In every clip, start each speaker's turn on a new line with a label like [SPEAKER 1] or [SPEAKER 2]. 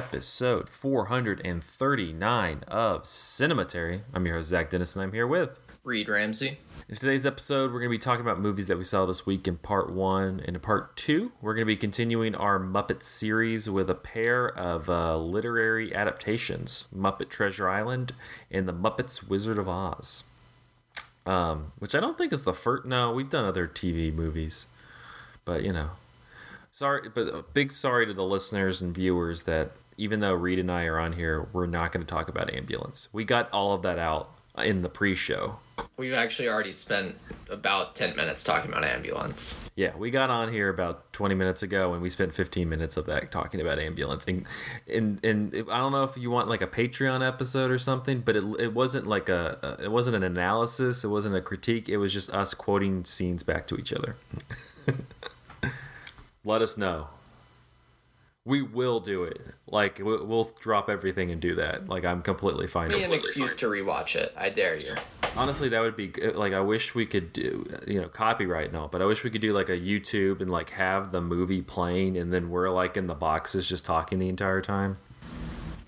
[SPEAKER 1] episode 439 of Cinematary. I'm your host, Zach Dennis, and I'm here with
[SPEAKER 2] Reed Ramsey.
[SPEAKER 1] In today's episode, we're going to be talking about movies that we saw this week in part one. And in part two, we're going to be continuing our Muppet series with a pair of uh, literary adaptations Muppet Treasure Island and The Muppets Wizard of Oz. Um, which I don't think is the first. No, we've done other TV movies. But, you know. Sorry, but a big sorry to the listeners and viewers that even though Reed and I are on here, we're not going to talk about ambulance. We got all of that out in the pre-show.
[SPEAKER 2] We've actually already spent about 10 minutes talking about ambulance.
[SPEAKER 1] Yeah, we got on here about 20 minutes ago and we spent 15 minutes of that talking about ambulance. And and, and I don't know if you want like a Patreon episode or something, but it, it wasn't like a, a it wasn't an analysis, it wasn't a critique, it was just us quoting scenes back to each other. Let us know. We will do it. Like we'll, we'll drop everything and do that. Like I'm completely fine.
[SPEAKER 2] Be
[SPEAKER 1] with
[SPEAKER 2] an
[SPEAKER 1] it.
[SPEAKER 2] excuse to rewatch it. I dare you.
[SPEAKER 1] Honestly, that would be good. like I wish we could do you know copyright and all, but I wish we could do like a YouTube and like have the movie playing and then we're like in the boxes just talking the entire time.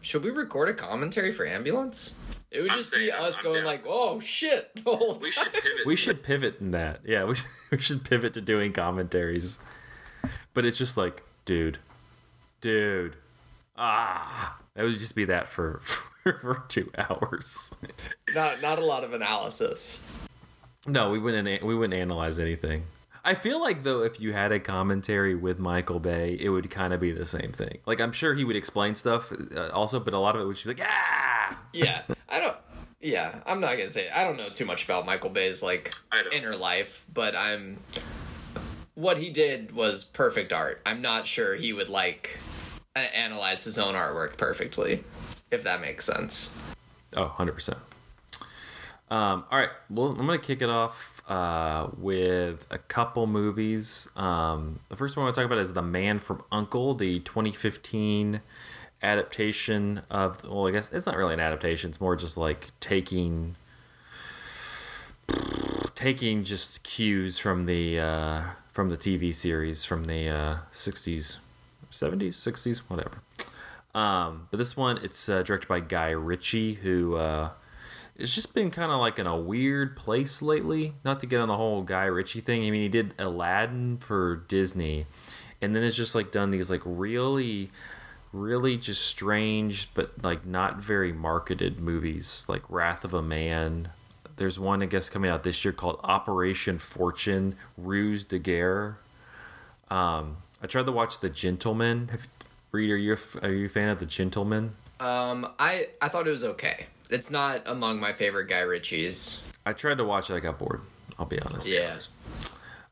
[SPEAKER 2] Should we record a commentary for ambulance? It would
[SPEAKER 3] I'm
[SPEAKER 2] just be us
[SPEAKER 3] I'm
[SPEAKER 2] going
[SPEAKER 3] down.
[SPEAKER 2] like, "Oh shit!" the whole
[SPEAKER 3] We
[SPEAKER 2] time.
[SPEAKER 3] should pivot.
[SPEAKER 1] We should pivot in that. Yeah, we we should pivot to doing commentaries. But it's just like, dude, dude, ah, it would just be that for for, for two hours.
[SPEAKER 2] Not not a lot of analysis.
[SPEAKER 1] No, we wouldn't. We wouldn't analyze anything. I feel like though, if you had a commentary with Michael Bay, it would kind of be the same thing. Like I'm sure he would explain stuff uh, also, but a lot of it would just be like, ah,
[SPEAKER 2] Yeah, I don't. Yeah, I'm not gonna say. I don't know too much about Michael Bay's like inner life, but I'm. What he did was perfect art. I'm not sure he would like a- analyze his own artwork perfectly, if that makes sense.
[SPEAKER 1] Oh, 100%. Um, all right. Well, I'm going to kick it off uh, with a couple movies. Um, the first one I want to talk about is The Man from Uncle, the 2015 adaptation of, well, I guess it's not really an adaptation. It's more just like taking taking just cues from the uh, from the TV series from the uh, 60s, 70s, 60s, whatever. Um, but this one, it's uh, directed by Guy Ritchie, who uh, it's just been kind of like in a weird place lately. Not to get on the whole Guy Ritchie thing. I mean, he did Aladdin for Disney, and then it's just like done these like really, really just strange but like not very marketed movies, like Wrath of a Man. There's one I guess coming out this year called Operation Fortune: Ruse de Guerre. Um, I tried to watch The Gentleman. Have, Reed, are you a are you a fan of The Gentleman?
[SPEAKER 2] Um, I I thought it was okay. It's not among my favorite Guy Ritchie's.
[SPEAKER 1] I tried to watch it. I got bored. I'll be honest.
[SPEAKER 2] Yeah.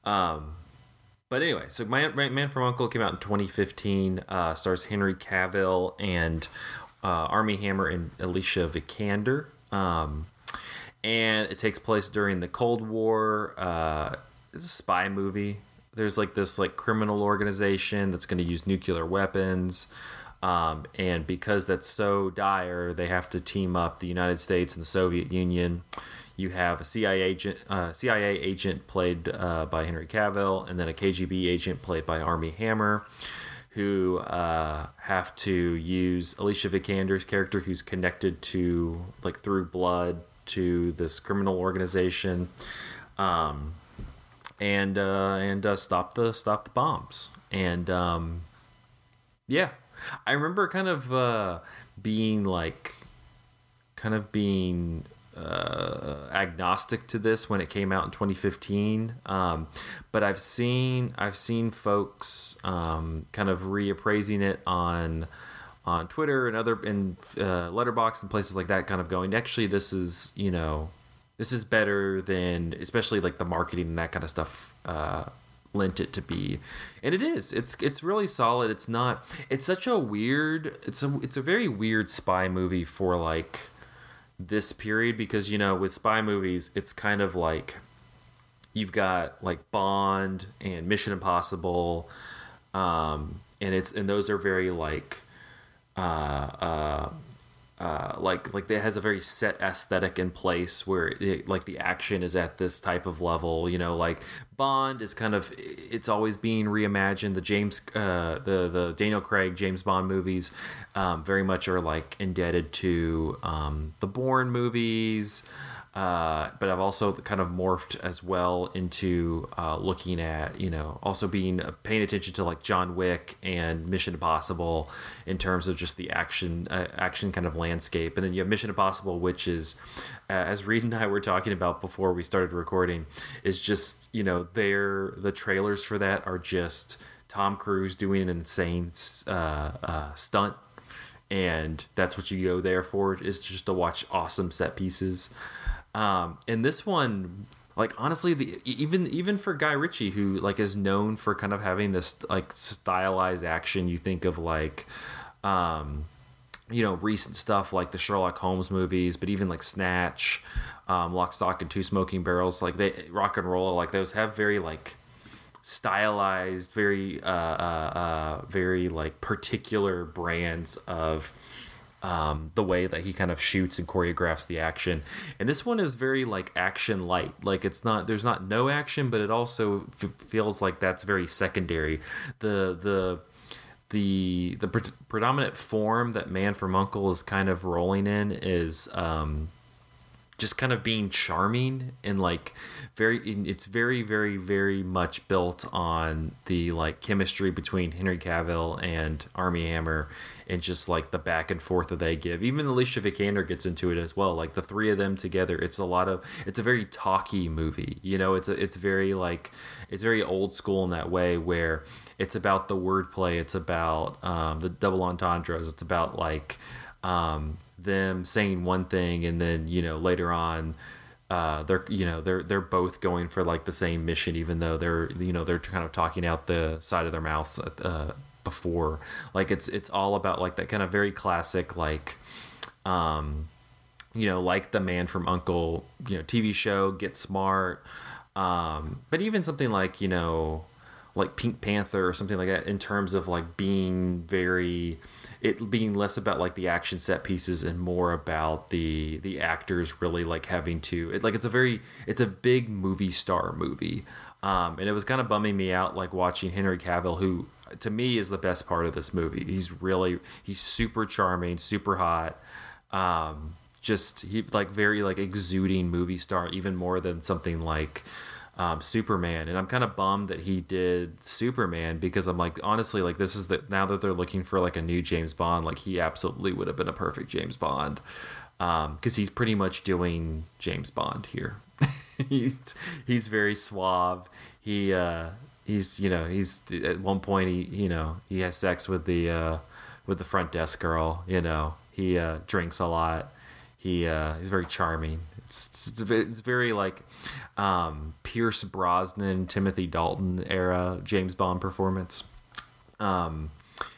[SPEAKER 1] Um, but anyway, so Man, Man from Uncle came out in 2015. Uh, stars Henry Cavill and uh, Armie Hammer and Alicia Vikander. Um, and it takes place during the Cold War. Uh, it's a spy movie. There's like this like criminal organization that's going to use nuclear weapons. Um, and because that's so dire, they have to team up the United States and the Soviet Union. You have a CIA agent, uh, CIA agent played uh, by Henry Cavill, and then a KGB agent played by Armie Hammer, who uh, have to use Alicia Vikander's character, who's connected to like through blood to this criminal organization, um, and uh, and uh, stop the stop the bombs. And um, yeah, I remember kind of uh, being like, kind of being uh, agnostic to this when it came out in 2015. Um, but I've seen I've seen folks um, kind of reappraising it on on Twitter and other in uh, Letterboxd and places like that, kind of going. Actually, this is you know this is better than especially like the marketing and that kind of stuff uh, lent it to be. And it is. It's it's really solid. It's not it's such a weird it's a it's a very weird spy movie for like this period because you know with spy movies it's kind of like you've got like bond and mission impossible um and it's and those are very like uh uh uh, like like it has a very set aesthetic in place where it, like the action is at this type of level you know like bond is kind of it's always being reimagined. The james uh, the the daniel craig james bond movies um, very much are like indebted to um, the bourne movies uh, but I've also kind of morphed as well into uh, looking at, you know, also being uh, paying attention to like John Wick and Mission Impossible in terms of just the action, uh, action kind of landscape. And then you have Mission Impossible, which is, uh, as Reed and I were talking about before we started recording, is just, you know, they're, the trailers for that are just Tom Cruise doing an insane stunt and that's what you go there for is just to watch awesome set pieces um, and this one, like honestly, the even even for Guy Ritchie, who like is known for kind of having this like stylized action, you think of like. Um, you know, recent stuff like the Sherlock Holmes movies, but even like Snatch, um, Lock, Stock, and Two Smoking Barrels, like they rock and roll, like those have very like stylized, very uh, uh, uh very like particular brands of um, the way that he kind of shoots and choreographs the action. And this one is very like action light. Like it's not there's not no action, but it also f- feels like that's very secondary. The the the the pre- predominant form that Man from Uncle is kind of rolling in is um, just kind of being charming and like very it's very very very much built on the like chemistry between Henry Cavill and Armie Hammer and just like the back and forth that they give. Even Alicia Vikander gets into it as well. Like the three of them together it's a lot of it's a very talky movie you know? It's a, it's very like it's very old school in that way where it's about the wordplay it's about um, the double entendres it's about like um, them saying one thing and then you know later on uh, they're you know they're they're both going for like the same mission even though they're you know they're kind of talking out the side of their mouths uh, before. Like it's it's all about like that kind of very classic like um you know like the man from uncle you know tv show get smart. Um but even something like you know like pink panther or something like that in terms of like being very it being less about like the action set pieces and more about the the actors really like having to it like it's a very it's a big movie star movie. Um, and it was kind of bumming me out like watching henry cavill who to me is the best part of this movie. He's really he's super charming super hot um, just he like very like exuding movie star even more than something like um, Superman, and I'm kind of bummed that he did Superman because I'm like, honestly, like this is the now that they're looking for like a new James Bond, like he absolutely would have been a perfect James Bond because um, he's pretty much doing James Bond here. he's he's very suave. He uh, he's you know he's at one point he you know he has sex with the uh, with the front desk girl. You know he uh, drinks a lot. He uh, he's very charming. It's, it's, very like um, Pierce Brosnan, Timothy Dalton era James Bond performance. Um,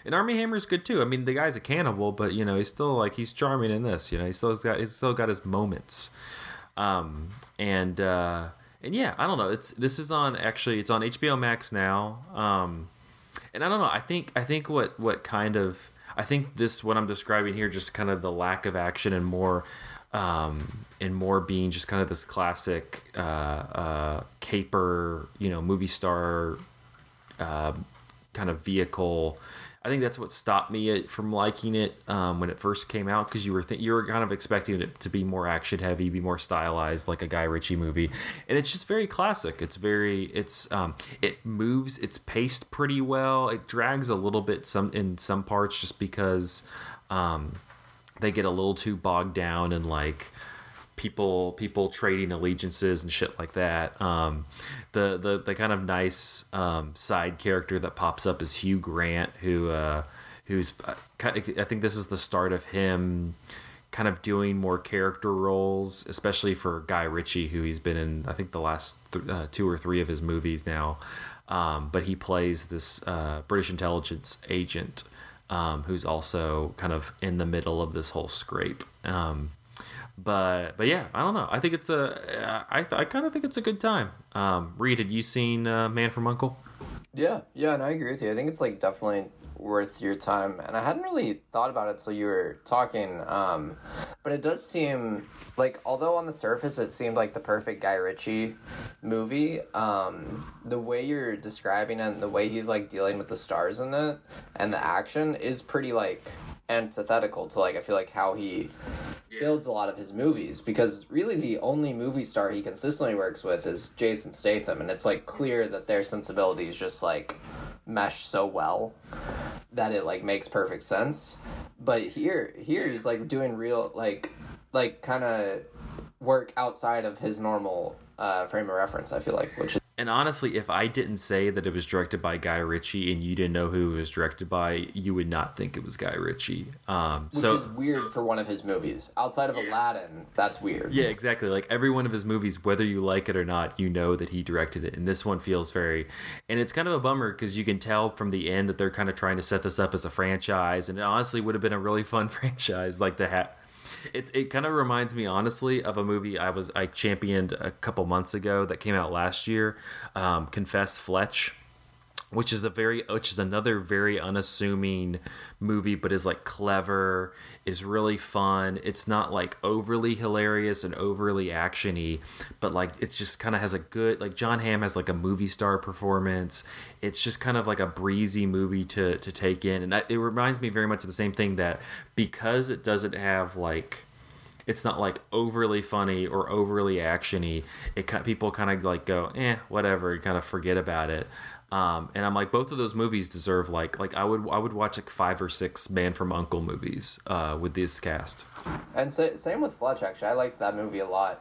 [SPEAKER 1] and Armie Hammer's good too. I mean, the guy's a cannibal, but you know he's still like he's charming in this. You know, he's still got he's still got his moments. Um, and uh, and yeah, I don't know. It's this is on actually it's on HBO Max now. Um, and I don't know. I think I think what what kind of I think this what I'm describing here just kind of the lack of action and more um, and more being just kind of this classic uh, uh, caper, you know, movie star uh, kind of vehicle. I think that's what stopped me from liking it um, when it first came out because you were th- you were kind of expecting it to be more action heavy, be more stylized like a Guy Ritchie movie, and it's just very classic. It's very it's um, it moves, it's paced pretty well. It drags a little bit some in some parts just because um, they get a little too bogged down and like people people trading allegiances and shit like that. Um, the the the kind of nice um, side character that pops up is Hugh Grant, who uh, who's uh, I think this is the start of him kind of doing more character roles, especially for Guy Ritchie, who he's been in I think the last th- uh, two or three of his movies now. Um, but he plays this uh, British intelligence agent um, who's also kind of in the middle of this whole scrape. Um, but but yeah, I don't know. I think it's a I I kind of think it's a good time. Um, Reed, had you seen uh, Man from Uncle?
[SPEAKER 3] Yeah, yeah, and I agree with you. I think it's like definitely worth your time, and I hadn't really thought about it till you were talking. Um, but it does seem like, although on the surface it seemed like the perfect Guy Ritchie movie, um, the way you're describing it, and the way he's like dealing with the stars in it, and the action is pretty like antithetical to like I feel like how he builds a lot of his movies because really the only movie star he consistently works with is Jason Statham and it's like clear that their sensibilities just like mesh so well that it like makes perfect sense. But here here he's like doing real like like kind of work outside of his normal uh, frame of reference I feel like which is
[SPEAKER 1] And honestly, if I didn't say that it was directed by Guy Ritchie and you didn't know who it was directed by, you would not think it was Guy Ritchie. Um,
[SPEAKER 3] which
[SPEAKER 1] so
[SPEAKER 3] is weird for one of his movies outside of Aladdin that's weird
[SPEAKER 1] Yeah, exactly. Like every one of his movies, whether you like it or not, you know that he directed it. And this one feels very, and it's kind of a bummer because you can tell from the end that they're kind of trying to set this up as a franchise. And it honestly would have been a really fun franchise, like to have. It's it kind of reminds me honestly of a movie I was I championed a couple months ago that came out last year, um, Confess Fletch which is a very which is another very unassuming movie but is like clever is really fun. It's not like overly hilarious and overly actiony but like it's just kind of has a good like jon hamm has like a movie star performance. It's just kind of like a breezy movie to to take in and it reminds me very much of the same thing that because it doesn't have like it's not like overly funny or overly actiony. It ki- people kind of like go, eh, whatever, kind of forget about it. Um, and I'm like, both of those movies deserve like like I would I would watch like five or six Man from Uncle movies uh, with this cast.
[SPEAKER 3] And sa- same with Fletch, actually. I liked that movie a lot.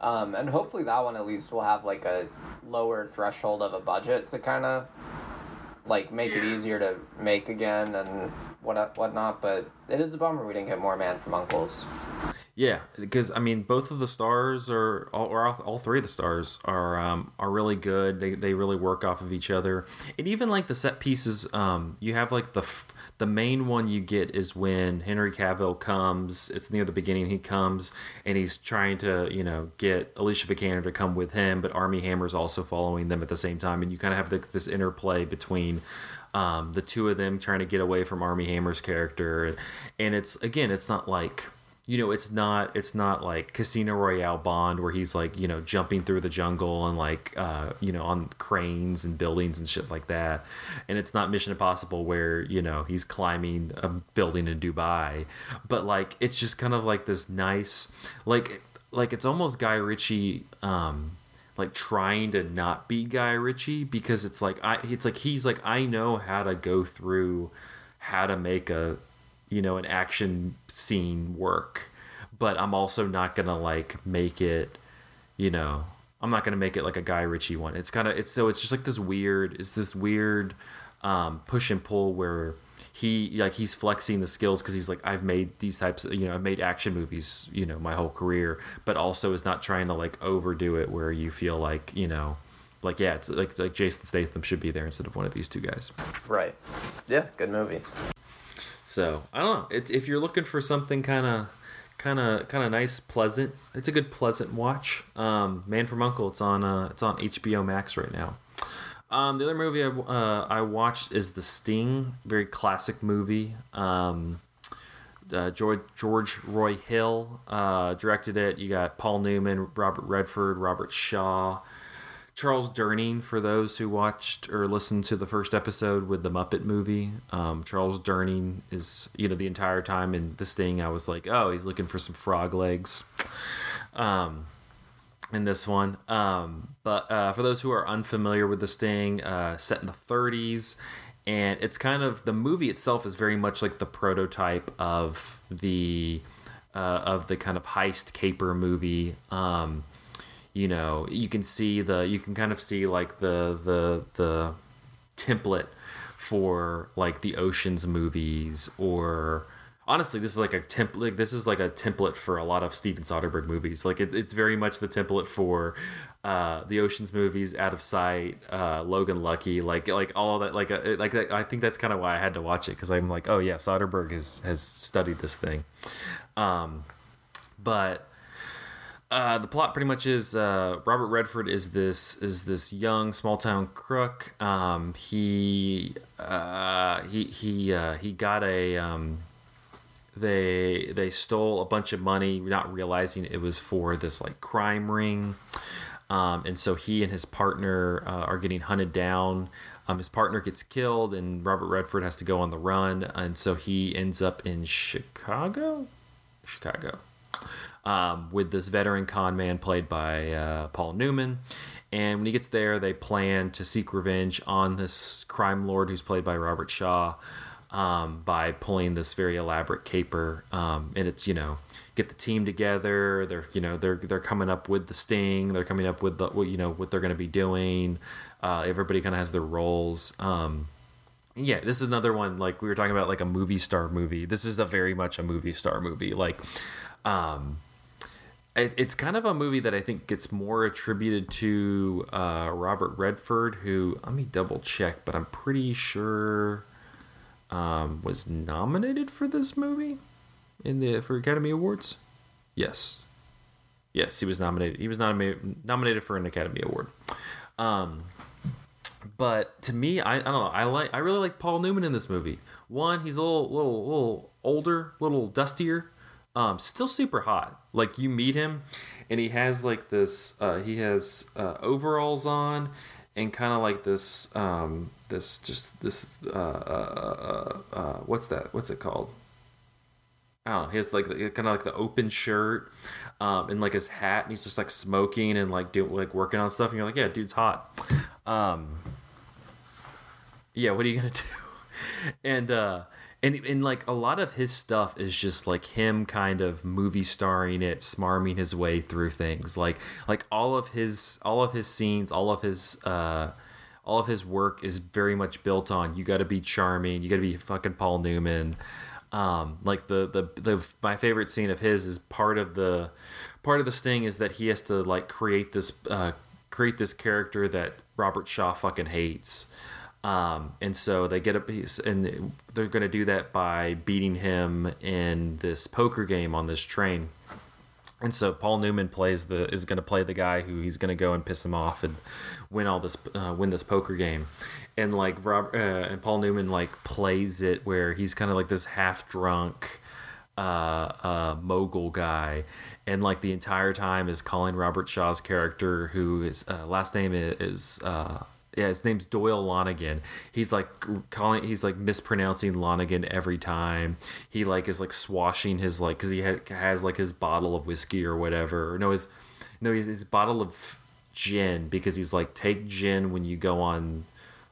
[SPEAKER 3] Um, and hopefully that one at least will have like a lower threshold of a budget to kind of like make it easier to make again and what whatnot. But it is a bummer we didn't get more Man from Uncles.
[SPEAKER 1] Yeah, because I mean, both of the stars are, all, or all, three of the stars are, um, are really good. They, they really work off of each other, and even like the set pieces. Um, you have like the the main one you get is when Henry Cavill comes. It's near the beginning. He comes and he's trying to you know get Alicia Vikander to come with him, but Armie Hammer's also following them at the same time, and you kind of have the, this interplay between um, the two of them trying to get away from Armie Hammer's character, and it's again, it's not like you know it's not it's not like casino royale bond where he's like you know jumping through the jungle and like uh you know on cranes and buildings and shit like that. And it's not mission impossible where you know he's climbing a building in dubai. But like it's just kind of like this nice like like it's almost guy ritchie um like trying to not be guy ritchie because it's like i it's like he's like i know how to go through how to make a you know an action scene work but i'm also not gonna like make it you know i'm not gonna make it like a guy ritchie one. It's kind of it's so it's just like this weird it's this weird um, push and pull where he like he's flexing the skills because he's like i've made these types of you know i've made action movies you know my whole career but also is not trying to like overdo it where you feel like you know like yeah it's like like jason statham should be there instead of one of these two guys
[SPEAKER 3] Right. Yeah, good movies.
[SPEAKER 1] so I don't know. It, if you're looking for something kind of, kind of, kind of nice, pleasant, it's a good pleasant watch. Um, Man from Uncle. It's on. Uh, it's on HBO Max right now. Um, the other movie I, uh, I watched is The Sting. Very classic movie. Um, uh, George George Roy Hill uh, directed it. You got Paul Newman, Robert Redford, Robert Shaw. Charles Durning, for those who watched or listened to the first episode with the Muppet movie, um, Charles Durning is, you know, the entire time in The Sting. I was like, oh, he's looking for some frog legs. Um, in this one. Um, but uh, for those who are unfamiliar with the Sting, uh, set in the 30s, and it's kind of the movie itself is very much like the prototype of the uh, of the kind of heist caper movie. Um, you know, you can see the you can kind of see like the the the template for like the Ocean's movies or honestly this is like a template this is like a template for a lot of steven soderbergh movies like it, it's very much the template for uh, the oceans movies out of sight uh, logan lucky like like all that like uh, like i think that's kind of why i had to watch it because i'm like oh yeah soderbergh has has studied this thing um, but Uh, the plot pretty much is uh, Robert Redford is this is this young small town crook. Um, he uh, he he uh, he got a um, they they stole a bunch of money, not realizing it was for this like crime ring. Um, and so he and his partner uh, are getting hunted down. Um, his partner gets killed, and Robert Redford has to go on the run, and so he ends up in Chicago. Chicago um, with this veteran con man played by uh, Paul Newman. And when he gets there, they plan to seek revenge on this crime lord who's played by Robert Shaw um, by pulling this very elaborate caper. Um, and it's you know get the team together. They're you know they're they're coming up with the sting. They're coming up with the what you know what they're going to be doing. Uh, everybody kind of has their roles. Um, yeah, this is another one like we were talking about like a movie star movie. This is a very much a movie star movie. Like, um, it, it's kind of a movie that I think gets more attributed to uh, Robert Redford, who let me double check, but I'm pretty sure um, was nominated for this movie in the for Academy Awards. Yes, yes, he was nominated. He was nominated nominated for an Academy Award. Um, but to me, I, I don't know. I like I really like Paul Newman in this movie. One, he's a little little little older, little dustier. Um, still super hot. Like you meet him, and he has like this. Uh, he has uh, overalls on, and kind of like this. Um, this just this. Uh, uh, uh, uh, what's that? What's it called? Know. He has like kind of like the open shirt, um, and like his hat, and he's just like smoking and like doing like working on stuff. And you're like, yeah, dude's hot. Um, yeah, what are you gonna do? And uh, and and like a lot of his stuff is just like him kind of movie starring it, smarming his way through things. Like like all of his all of his scenes, all of his uh, all of his work is very much built on you got to be charming, you got to be fucking Paul Newman. Um, like the, the the my favorite scene of his is part of the part of the sting is that he has to like create this uh, create this character that Robert Shaw fucking hates. Um, and so they get a piece, and they're going to do that by beating him in this poker game on this train. And so Paul Newman plays the is going to play the guy who he's going to go and piss him off and win all this uh, win this poker game, and like Rob uh, and Paul Newman like plays it where he's kind of like this half drunk uh, uh, mogul guy, and like the entire time is calling Robert Shaw's character, who his uh, last name is, uh, yeah, his name's Doyle Lonnegan. He's like calling, he's like mispronouncing Lonnegan every time. He like is like swashing his like because he ha- has like his bottle of whiskey or whatever. No, his no, his, his bottle of gin because he's like take gin when you go on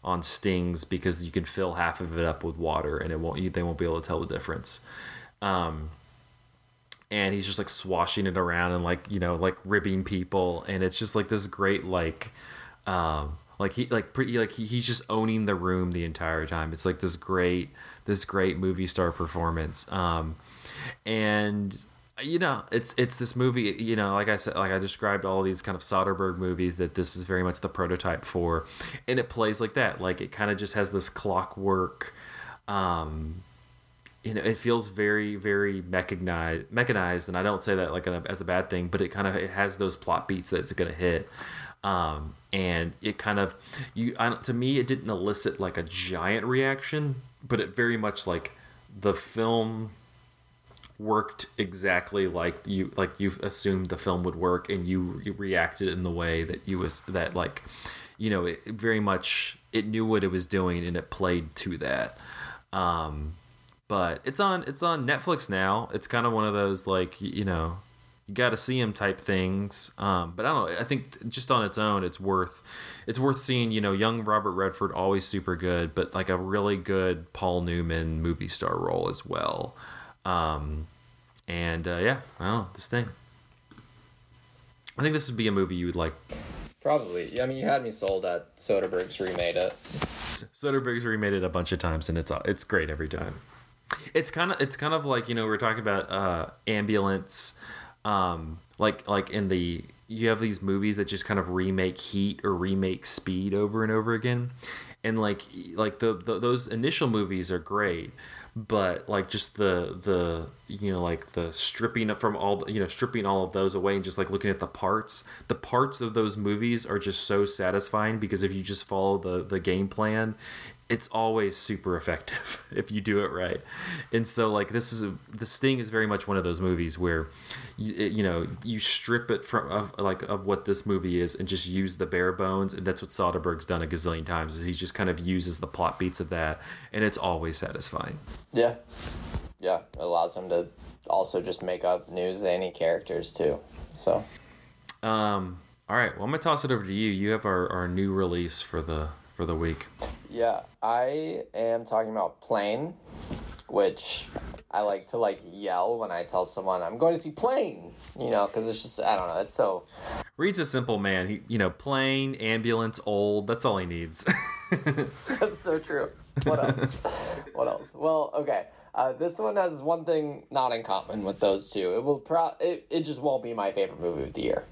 [SPEAKER 1] on stings because you can fill half of it up with water and it won't you, they won't be able to tell the difference um, and he's just like swashing it around and like you know like ribbing people and it's just like this great like um like he like pretty like he, he's just owning the room the entire time. It's like this great this great movie star performance. Um and you know it's it's this movie you know like i said like i described all these kind of soderbergh movies that this is very much the prototype for. And it plays like that. Like it kind of just has this clockwork um you know it feels very very mechanized mechanized. And i don't say that like a, as a bad thing but it kind of it has those plot beats that it's going to hit um, and it kind of you I, to me it didn't elicit like a giant reaction but it very much like the film worked exactly like you like you assumed the film would work and you, you reacted in the way that you was that like you know it very much it knew what it was doing and it played to that um but it's on it's on Netflix now. It's kind of one of those like you know you got to see him type things. Um, but I don't know. I think just on its own, it's worth it's worth seeing. You know, young Robert Redford always super good, but like a really good Paul Newman movie star role as well. Um, and uh, yeah, I don't know this thing. I think this would be a movie you would like.
[SPEAKER 3] Probably. I mean, you had me sold at Soderbergh's remade it.
[SPEAKER 1] Soderbergh's remade it a bunch of times, and it's it's great every time. It's kind of it's kind of like you know we're talking about uh, ambulance, um, like like in the you have these movies that just kind of remake Heat or remake Speed over and over again, and like like the, the those initial movies are great, but like just the the you know like the stripping up from all the, you know stripping all of those away and just like looking at the parts. The parts of those movies are just so satisfying because if you just follow the the game plan it's always super effective if you do it right and so like this is a, the sting is very much one of those movies where you, you know you strip it from of like of what this movie is and just use the bare bones and that's what soderbergh's done a gazillion times is he just kind of uses the plot beats of that and it's always satisfying
[SPEAKER 3] Yeah. Yeah. It allows him to also just make up new zany characters too. So
[SPEAKER 1] um all right well i'm gonna toss it over to you you have our, our new release for the for the week
[SPEAKER 3] yeah, I am talking about Plane, which I like to like yell when I tell someone I'm going to see Plane. You know, because it's just I don't know. It's so
[SPEAKER 1] reed's a simple man he you know plane ambulance old that's all he needs
[SPEAKER 3] That's so true. What else? what else? Well, okay. Uh, this one has one thing not in common with those two. It will pro. It, it just won't be my favorite movie of the year,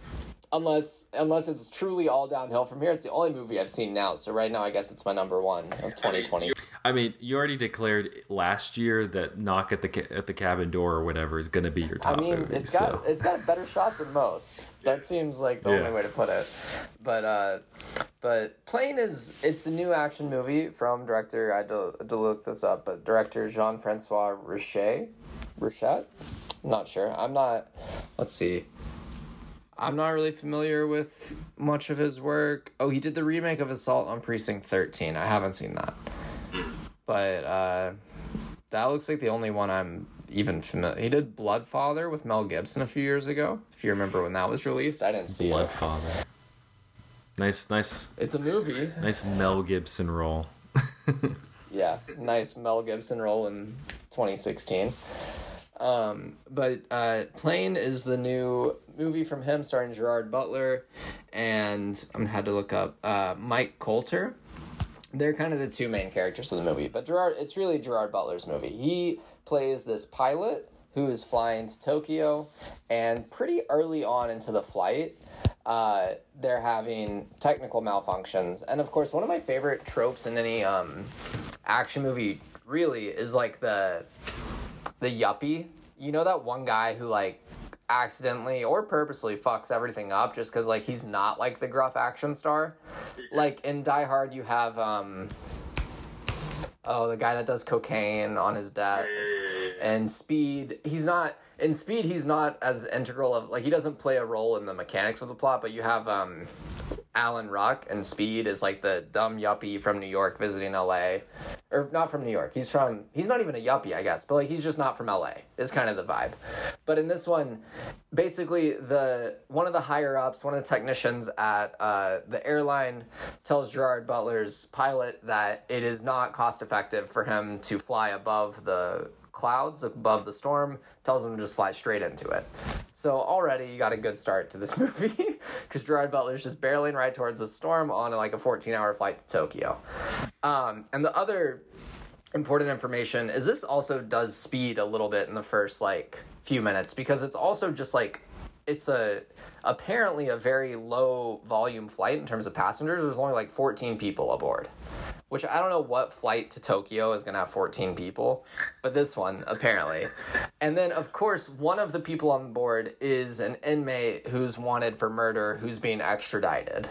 [SPEAKER 3] unless unless it's truly all downhill from here. It's the only movie I've seen now. So right now, I guess it's my number one of 2020.
[SPEAKER 1] I mean, you already declared last year that "Knock at the Ca- at the Cabin Door" or whatever is going to be your
[SPEAKER 3] I
[SPEAKER 1] top
[SPEAKER 3] mean,
[SPEAKER 1] movie.
[SPEAKER 3] it's got
[SPEAKER 1] so.
[SPEAKER 3] it's got a better shot than most. That seems like the
[SPEAKER 1] Yeah.
[SPEAKER 3] only way to put it. But uh, but Plane is it's a new action movie from director. I had to, to look this up, but director Jean Francois Richet. Richet. I'm not sure. I'm not. Let's see. I'm not really familiar with much of his work. Oh, he did the remake of Assault on Precinct 13. I haven't seen that. But uh, that looks like the only one I'm even familiar. He did Bloodfather with Mel Gibson a few years ago. If you remember when that was released, I didn't see it.
[SPEAKER 1] Bloodfather. Nice, nice,
[SPEAKER 3] It's a movie.
[SPEAKER 1] nice Mel Gibson role.
[SPEAKER 3] Yeah, nice Mel Gibson role in 2016. Um, but uh, Plane is the new movie from him, starring Gerard Butler, and I'm had to look up uh, Mike Colter. They're kind of the two main characters of the movie, but Gerard, it's really Gerard Butler's movie. He plays this pilot who is flying to Tokyo, and pretty early on into the flight, uh, they're having technical malfunctions. And of course, one of my favorite tropes in any um, action movie really is like the the yuppie. You know that one guy who like accidentally or purposely fucks everything up just because like he's not like the gruff action star. Like in Die Hard, you have um oh the guy that does cocaine on his desk and Speed. He's not in Speed. He's not as integral of like he doesn't play a role in the mechanics of the plot. But you have um Alan Ruck and Speed is like the dumb yuppie from New York visiting LA. Or not from New York. He's from he's not even a yuppie, I guess, but like he's just not from LA. Is kind of the vibe. But in this one, basically the one of the higher ups, one of the technicians at uh, the airline tells Gerard Butler's pilot that it is not cost effective for him to fly above the clouds above the storm tells him to just fly straight into it. So already you got a good start to this movie because gerard butler's just barreling right towards the storm on like a 14 hour flight to tokyo. Um, and the other important information is this also does speed a little bit in the first like few minutes because it's also just like it's a apparently a very low volume flight in terms of passengers. There's only like 14 people aboard which I don't know what flight to Tokyo is going to have 14 people, but this one apparently. And then, of course, one of the people on board is an inmate who's wanted for murder who's being extradited.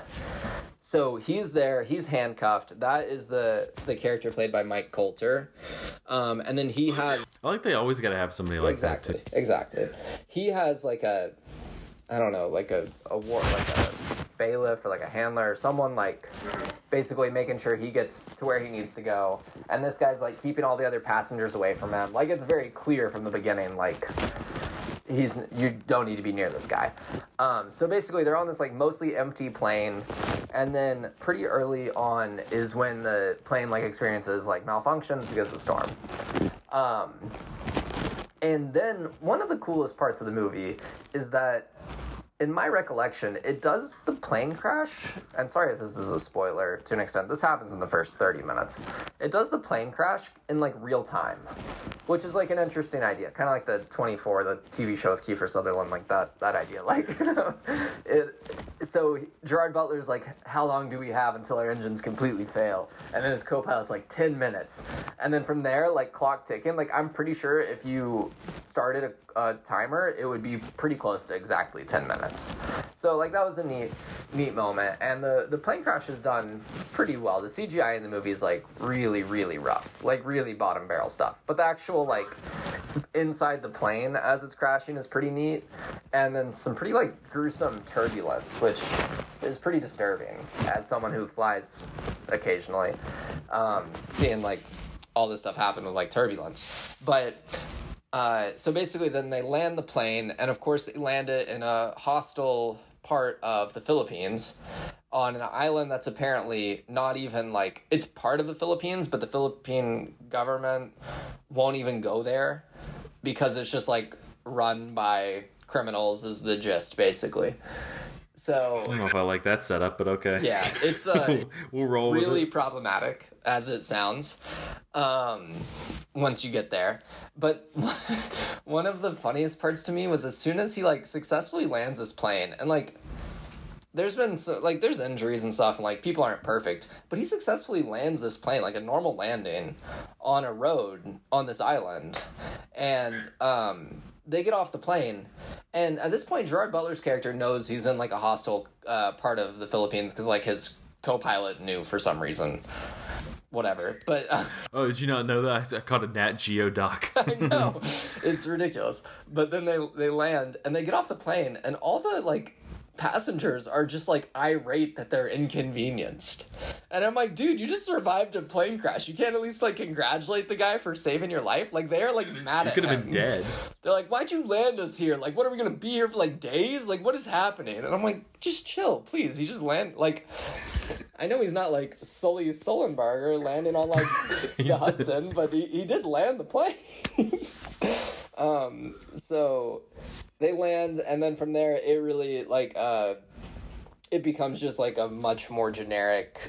[SPEAKER 3] So he's there, he's handcuffed. That is the the character played by Mike Colter. Um, and then he has
[SPEAKER 1] I like they always got to have somebody like
[SPEAKER 3] exactly,
[SPEAKER 1] that too.
[SPEAKER 3] exactly. He has like a, I don't know, like a a war, like a bailiff or like a handler or someone like basically making sure he gets to where he needs to go. And this guy's like keeping all the other passengers away from him. Like it's very clear from the beginning, like he's you don't need to be near this guy. Um, so basically, they're on this like mostly empty plane, and then pretty early on is when the plane like experiences like malfunctions because of the storm. Um, and then one of the coolest parts of the movie is that, in my recollection, it does the plane crash. And sorry if this is a spoiler to an extent. This happens in the first thirty minutes. It does the plane crash in like real time. which is like an interesting idea, kind of like the Twenty Four, the TV show with Kiefer Sutherland, like that that idea. Like, it. So Gerard Butler's like, how long do we have until our engines completely fail? And then his co-pilot's like ten minutes, and then from there, like clock ticking. Like I'm pretty sure if you started a, a timer, it would be pretty close to exactly ten minutes. So like that was a neat neat moment, and the the plane crash is done pretty well. The CGI in the movie is like really really rough, like really bottom barrel stuff. But the actual like inside the plane as it's crashing is pretty neat, and then some pretty like gruesome turbulence, which is pretty disturbing as someone who flies occasionally, um, seeing like all this stuff happen with like turbulence. But uh, so basically, then they land the plane, and of course, they land it in a hostile part of the Philippines on an island that's apparently not even like it's part of the Philippines, but the Philippine government won't even go there because it's just like run by criminals, is the gist basically. So
[SPEAKER 1] I don't know if I like that setup, but okay.
[SPEAKER 3] yeah, it's uh,
[SPEAKER 1] we'll roll
[SPEAKER 3] really
[SPEAKER 1] it.
[SPEAKER 3] problematic as it sounds um, once you get there. But one of the funniest parts to me was as soon as he like successfully lands this plane and like there's been so, like there's injuries and stuff and like people aren't perfect but he successfully lands this plane like a normal landing on a road on this island. And um they get off the plane and at this point gerard butler's character knows he's in like a hostile uh, part of the philippines because like his co-pilot knew for some reason whatever but uh,
[SPEAKER 1] Oh, did you not know that? I caught a Nat Geo doc.
[SPEAKER 3] I know. it's ridiculous. But then they they land and they get off the plane and all the like passengers are just like irate that they're inconvenienced. And I'm like, dude, you just survived a plane crash. You can't at least like congratulate the guy for saving your life. Like they're like mad
[SPEAKER 1] You
[SPEAKER 3] at
[SPEAKER 1] could have
[SPEAKER 3] him.
[SPEAKER 1] been dead.
[SPEAKER 3] They're like, why'd you land us here? Like, what are we gonna be here for like days? Like, what is happening? And I'm like, just chill, please. He just land like I know he's not like Sully Sullenberger landing on like the Hudson, but he, he did land the plane. um, so they land, and then from there, it really like uh, it becomes just like a much more generic,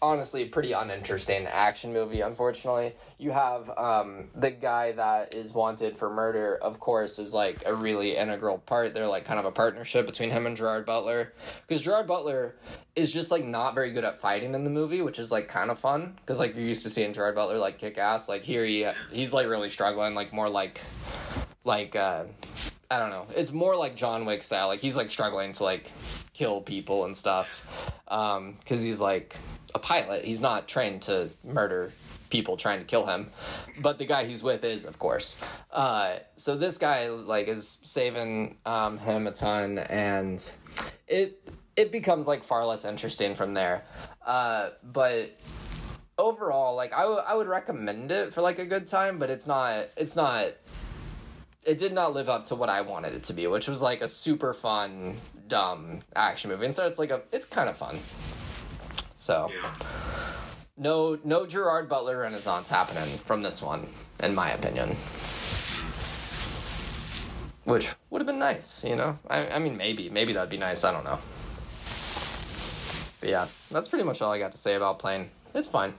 [SPEAKER 3] honestly, pretty uninteresting action movie. Unfortunately, you have um, the guy that is wanted for murder. Of course, is like a really integral part. They're like kind of a partnership between him and Gerard Butler, because Gerard Butler is just like not very good at fighting in the movie, which is like kind of fun because like you're used to seeing Gerard Butler like kick ass. Like here, he he's like really struggling, like more like like uh I don't know. It's more like John Wick style. Like he's like struggling to like kill people and stuff. Um cuz he's like a pilot. He's not trained to murder people trying to kill him. But the guy he's with is, of course. Uh so this guy like is saving um him a ton and it it becomes like far less interesting from there. Uh but overall like I w- I would recommend it for like a good time but it's not it's not it did not live up to what I wanted it to be, which was like a super fun, dumb action movie. Instead, it's like a, it's kind of fun. So, no, no Gerard Butler Renaissance happening from this one, in my opinion. Which would have been nice, you know. I, I mean, maybe, maybe that'd be nice. I don't know. But yeah, that's pretty much all I got to say about Plane. It's fine.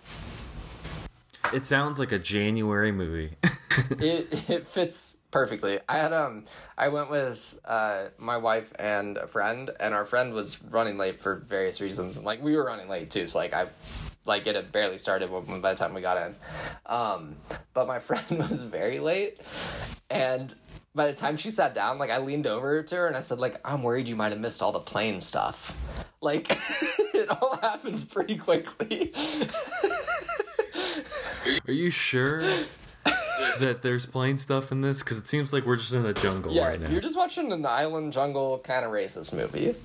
[SPEAKER 1] It sounds like a January movie.
[SPEAKER 3] it it fits perfectly. I had um I went with uh my wife and a friend and our friend was running late for various reasons like we were running late too so like I like it had barely started when, by the time we got in. Um but my friend was very late and by the time she sat down like I leaned over to her and I said like I'm worried you might have missed all the plane stuff. Like it all happens pretty quickly.
[SPEAKER 1] Are you sure that there's plane stuff in this? Because it seems like we're just in a jungle
[SPEAKER 3] Yeah,
[SPEAKER 1] right now.
[SPEAKER 3] you're just watching an island jungle kind of racist movie.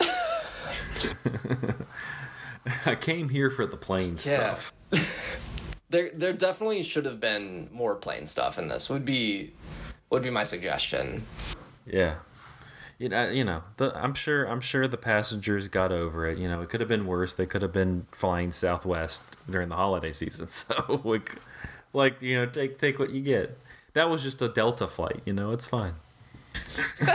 [SPEAKER 1] I came here for the plane
[SPEAKER 3] Yeah.
[SPEAKER 1] stuff.
[SPEAKER 3] There, there definitely should have been more plane stuff in this. Would be, would be my suggestion.
[SPEAKER 1] Yeah. You know, you know the, I'm sure. I'm sure the passengers got over it. You know, it could have been worse. They could have been flying Southwest during the holiday season. So, like, like you know, take take what you get. That was just a Delta flight. You know, it's fine.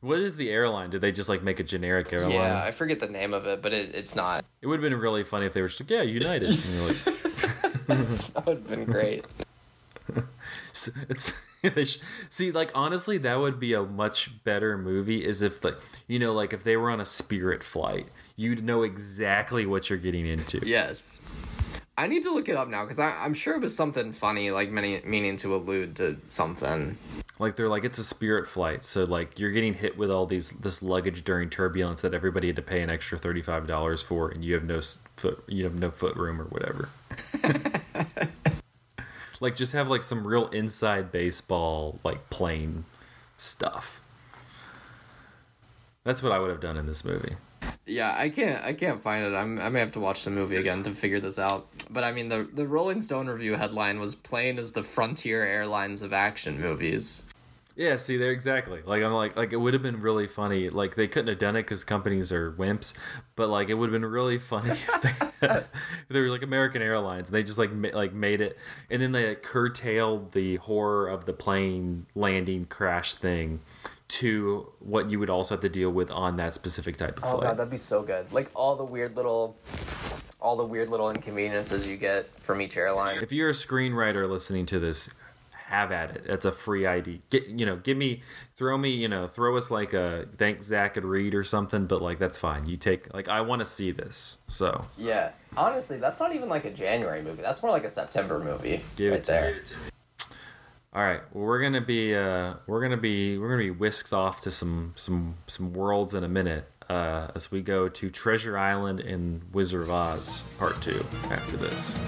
[SPEAKER 1] what is the airline? Did they just like make a generic airline?
[SPEAKER 3] Yeah, I forget the name of it, but it, it's not.
[SPEAKER 1] It would have been really funny if they were just like, yeah, United. Like,
[SPEAKER 3] That would have been great.
[SPEAKER 1] So it's see like honestly that would be a much better movie is if like you know like if they were on a spirit flight you'd know exactly what you're getting into
[SPEAKER 3] Yes. I need to look it up now because I'm sure it was something funny, like many meaning to allude to something.
[SPEAKER 1] like they're like it's a spirit flight so like you're getting hit with all these this luggage during turbulence that everybody had to pay an extra $35 for and you have no foot you have no foot room or whatever. Like just have like some real inside baseball like plane stuff. That's what i would have done in this movie
[SPEAKER 3] Yeah, I can't I can't find it. I'm I may have to watch the movie again to figure this out. But I mean the the Rolling Stone review headline was plain as the Frontier Airlines of action movies.
[SPEAKER 1] Yeah, see there exactly. Like I'm like like it would have been really funny. Like they couldn't have done it because companies are wimps, but like it would have been really funny if they if they were like American Airlines and they just like ma- like made it, and then they like, curtailed the horror of the plane landing crash thing to what you would also have to deal with on that specific type of
[SPEAKER 3] Oh
[SPEAKER 1] flight.
[SPEAKER 3] god, that'd be so good. Like all the weird little all the weird little inconveniences you get from each airline.
[SPEAKER 1] if you're a screenwriter listening to this have at it that's a free id get you know give me throw me you know throw us like a thank zach and reed or something but like that's fine you take like i want to see this so
[SPEAKER 3] Yeah. Honestly, that's not even like a January movie. That's more like a September movie.
[SPEAKER 1] Give
[SPEAKER 3] right
[SPEAKER 1] it to
[SPEAKER 3] there.
[SPEAKER 1] me. All right well we're gonna be uh we're gonna be we're gonna be whisked off to some some some worlds in a minute uh as we go to treasure island in wizard of oz part two after this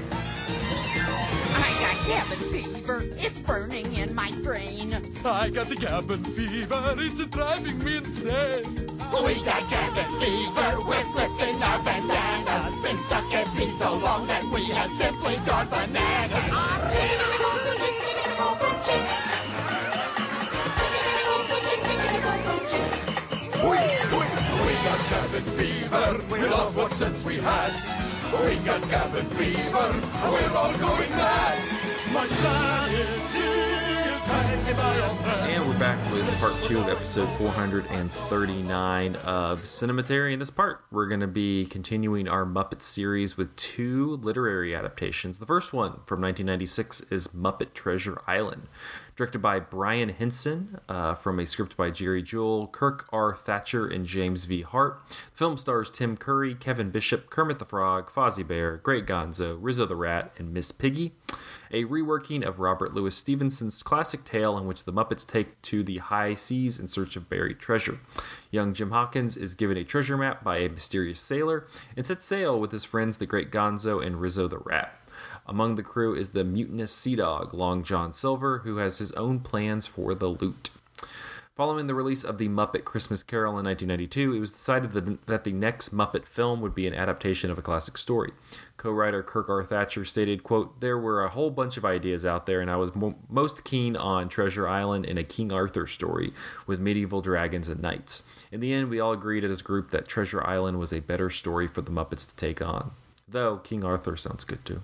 [SPEAKER 4] I got cabin fever, it's burning in my brain.
[SPEAKER 5] I got the cabin fever, it's driving me insane.
[SPEAKER 4] We got cabin fever, we're flipping our bandanas. Been stuck at sea so long that we have simply gone bananas.
[SPEAKER 5] Cabin fever, we lost what sense we had. We got cabin fever, we're all going mad. My sanity is hanging by a thread.
[SPEAKER 1] And we're back with part two of episode 439 of Cinematary. In this part, we're going to be continuing our Muppet series with two literary adaptations. The first one from 1996 is Muppet Treasure Island, directed by Brian Henson uh, from a script by Jerry Juhl, Kirk R. Thatcher, and James V. Hart. The film stars Tim Curry, Kevin Bishop, Kermit the Frog, Fozzie Bear, Great Gonzo, Rizzo the Rat, and Miss Piggy. A reworking of Robert Louis Stevenson's classic tale in which the Muppets take to the high seas in search of buried treasure. Young Jim Hawkins is given a treasure map by a mysterious sailor and sets sail with his friends the Great Gonzo and Rizzo the Rat. Among the crew is the mutinous sea dog, Long John Silver, who has his own plans for the loot. Following the release of The Muppet Christmas Carol in 1992, it was decided that, the next Muppet film would be an adaptation of a classic story. Co-writer Kirk R. Thatcher stated, quote, There were a whole bunch of ideas out there, and I was mo- most keen on Treasure Island and a King Arthur story with medieval dragons and knights. In the end, we all agreed as a group that Treasure Island was a better story for the Muppets to take on. Though King Arthur sounds good too.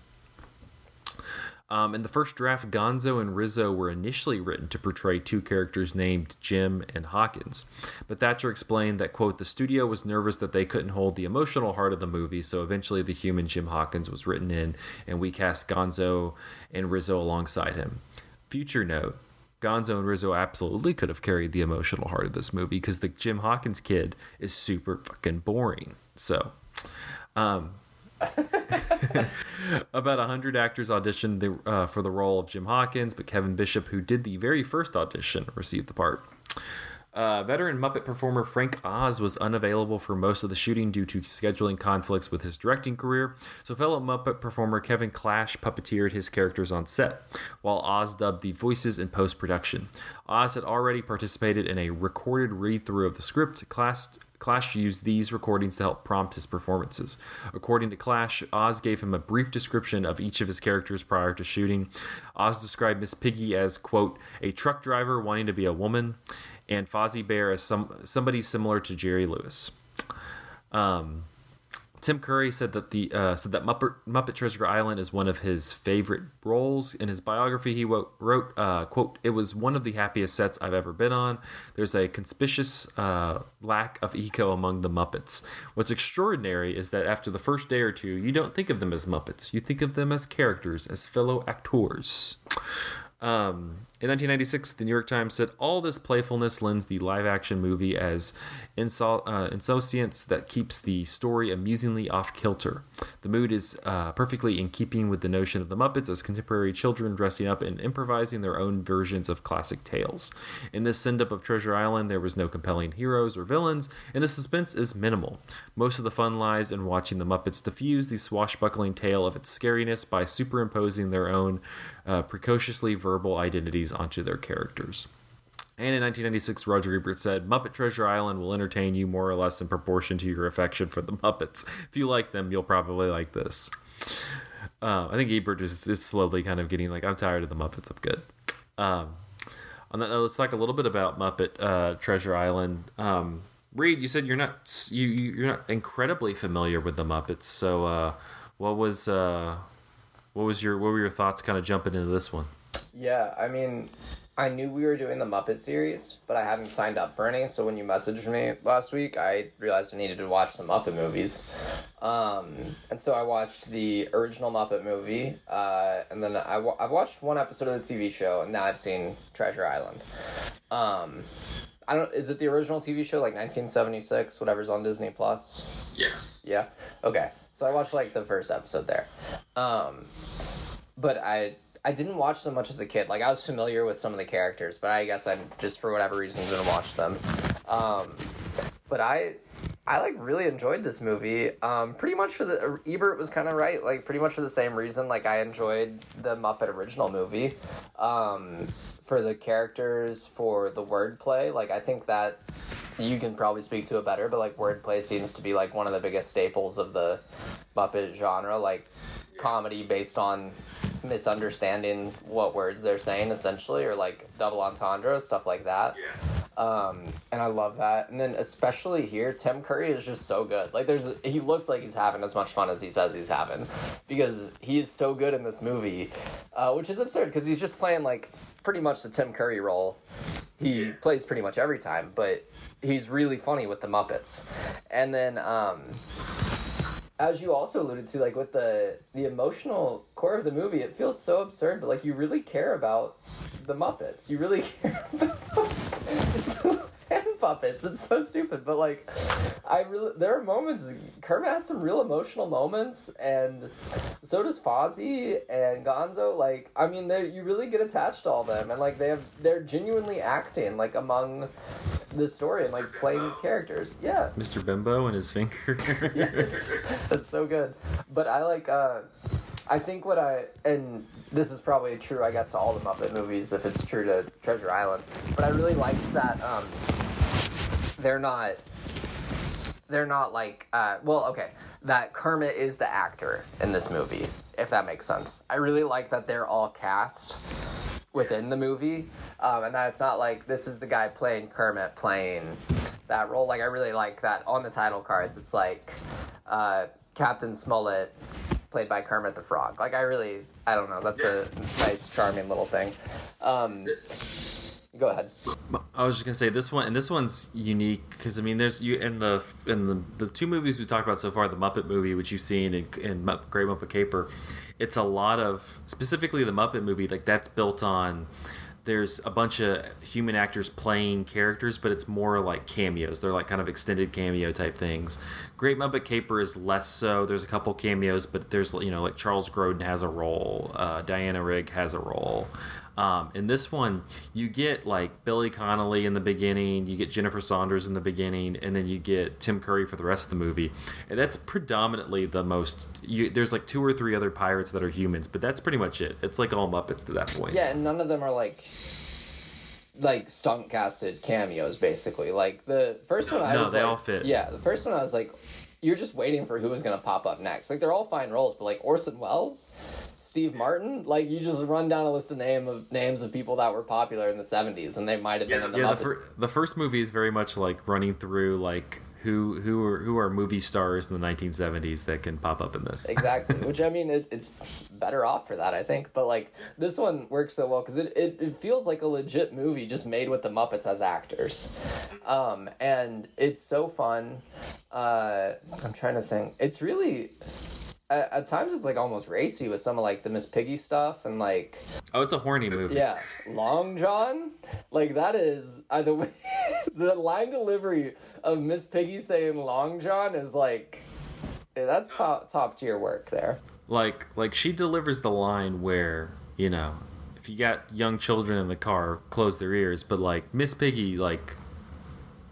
[SPEAKER 1] Um, in the first draft, Gonzo and Rizzo were initially written to portray two characters named Jim and Hawkins. But Thatcher explained that, quote, the studio was nervous that they couldn't hold the emotional heart of the movie, so eventually the human Jim Hawkins was written in, and we cast Gonzo and Rizzo alongside him. Future note Gonzo and Rizzo absolutely could have carried the emotional heart of this movie because the Jim Hawkins kid is super fucking boring. So, um, about 100 actors auditioned the, uh, for the role of Jim Hawkins, but Kevin Bishop, who did the very first audition, received the part. Uh, veteran Muppet performer Frank Oz was unavailable for most of the shooting due to scheduling conflicts with his directing career, so fellow Muppet performer Kevin Clash puppeteered his characters on set, while Oz dubbed the voices in post production. Oz had already participated in a recorded read through of the script. Clash Clash used these recordings to help prompt his performances. According to Clash, Oz gave him a brief description of each of his characters prior to shooting. Oz described Miss Piggy as, quote, a truck driver wanting to be a woman, and Fozzie Bear as some somebody similar to Jerry Lewis. Um, Tim Curry said that the uh, said that Muppet, Muppet Treasure Island is one of his favorite roles. In his biography, he wo- wrote, uh, "quote It was one of the happiest sets I've ever been on. There's a conspicuous uh, lack of ego among the Muppets. What's extraordinary is that after the first day or two, you don't think of them as Muppets. You think of them as characters, as fellow actors." Um, in 1996, the New York Times said all this playfulness lends the live-action movie as insol- uh, insouciance that keeps the story amusingly off kilter. The mood is uh, perfectly in keeping with the notion of the Muppets as contemporary children dressing up and improvising their own versions of classic tales. In this send-up of Treasure Island, there was no compelling heroes or villains, and the suspense is minimal. Most of the fun lies in watching the Muppets diffuse the swashbuckling tale of its scariness by superimposing their own uh, precociously verbal identities onto their characters. And in 1996, Roger Ebert said, Muppet Treasure Island will entertain you more or less in proportion to your affection for the Muppets. If you like them, you'll probably like this. Uh, I think Ebert is, is slowly kind of getting like, I'm tired of the Muppets. I'm good. Um, on that note, let's talk a little bit about Muppet uh, Treasure Island. Um, Reed, you said you're not you you- you're not incredibly familiar with the Muppets. So, uh, what was uh, what was your what were your thoughts kind of jumping into this one?
[SPEAKER 3] Yeah, I mean, I knew we were doing the Muppet series, but I hadn't signed up for any. So when you messaged me last week, I realized I needed to watch some Muppet movies. Um, and so I watched the original Muppet movie, uh, and then I wa- I've watched one episode of the TV show, and now I've seen Treasure Island. Um, I don't. Is it the original TV show, like 1976, whatever's on Disney Plus?
[SPEAKER 1] Yes.
[SPEAKER 3] Yeah. Okay. So I watched like the first episode there. Um but I I didn't watch them much as a kid. Like I was familiar with some of the characters, but I guess I just for whatever reason didn't watch them. Um but I I like really enjoyed this movie. Um pretty much for the Ebert was kind of right, like pretty much for the same reason like I enjoyed the Muppet original movie. Um for the characters, for the wordplay, like I think that you can probably speak to it better, but like wordplay seems to be like one of the biggest staples of the Muppet genre, like comedy based on misunderstanding what words they're saying essentially, or like double entendre, stuff like that. Um, and I love that. And then especially here, Tim Curry is just so good. Like there's he looks like he's having as much fun as he says he's having because he is so good in this movie, uh, which is absurd because he's just playing like pretty much the Tim Curry role he plays pretty much every time, but he's really funny with the Muppets. And then um as you also alluded to, like with the the emotional core of the movie, it feels so absurd, but like you really care about the Muppets. You really care about puppets. It's so stupid, but like I really there are moments Kermit has some real emotional moments, and so does Fozzie and Gonzo. Like I mean, you really get attached to all them, and like they have they're genuinely acting like among the story and like playing characters. Yeah,
[SPEAKER 1] Mr. Bimbo and his finger.
[SPEAKER 3] yes, that's so good. But I like uh I think what I and this is probably true I guess to all the Muppet movies if it's true to Treasure Island. But I really like that um they're not they're not like uh well okay that Kermit is the actor in this movie if that makes sense. I really like that they're all cast within the movie um, and that it's not like this is the guy playing Kermit playing that role. Like I really like that on the title cards it's like uh, Captain Smollett played by Kermit the Frog. Like I really I don't know that's a nice charming little thing. Um, go ahead
[SPEAKER 1] I was just gonna say this one, and this one's unique because I mean, there's you in the in the the two movies we talked about so far, the Muppet movie, which you've seen, and, and Mupp- Great Muppet Caper. It's a lot of specifically the Muppet movie, like that's built on. There's a bunch of human actors playing characters, but it's more like cameos. They're like kind of extended cameo type things. Great Muppet Caper is less so. There's a couple cameos, but there's you know like Charles Grodin has a role, uh, Diana Rigg has a role. Um, in this one, you get like Billy Connolly in the beginning, you get Jennifer Saunders in the beginning, and then you get Tim Curry for the rest of the movie. And that's predominantly the most. You, there's like two or three other pirates that are humans, but that's pretty much it. It's like all Muppets to that point.
[SPEAKER 3] yeah and none of them are like like stunt casted cameos basically like the first one I
[SPEAKER 1] No,
[SPEAKER 3] was
[SPEAKER 1] they
[SPEAKER 3] like-
[SPEAKER 1] all fit.
[SPEAKER 3] yeah the first one I was like you're just waiting for who is gonna pop up next like they're all fine roles but like Orson Welles Steve Martin, like you just run down a list of name of names of people that were popular in the '70s, and they might have been in the
[SPEAKER 1] Yeah, the, fir- the first movie is very much like running through like who who are who are movie stars in the 1970s that can pop up in this.
[SPEAKER 3] exactly which i mean it, it's better off for that i think but like this one works so well because it, it, it feels like a legit movie just made with the muppets as actors. Um, and it's so fun. Uh, i'm trying to think. It's really at, at times it's like almost racy with some of like the miss piggy stuff and like
[SPEAKER 1] Oh, it's a horny movie.
[SPEAKER 3] yeah long john like that is uh, the way the line delivery of miss piggy saying long john is like that's top top tier work there
[SPEAKER 1] Like like she delivers the line where, you know, if you got young children in the car, close their ears, but like Miss Piggy like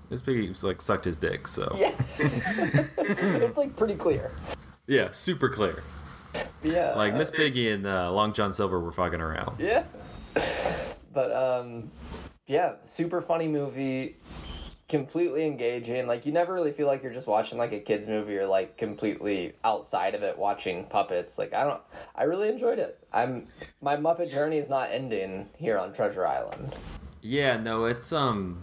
[SPEAKER 1] Miss Piggy like sucked his dick, so
[SPEAKER 3] Yeah. it's like pretty clear.
[SPEAKER 1] Yeah, super clear.
[SPEAKER 3] Yeah.
[SPEAKER 1] Like Miss Piggy and uh, Long John Silver were fucking around.
[SPEAKER 3] Yeah. But um yeah, super funny movie. Completely engaging. Like you never really feel like you're just watching like a kids movie or like completely outside of it watching puppets. Like I don't I really enjoyed it. I'm my Muppet journey is not ending here on Treasure Island.
[SPEAKER 1] Yeah, no, it's um,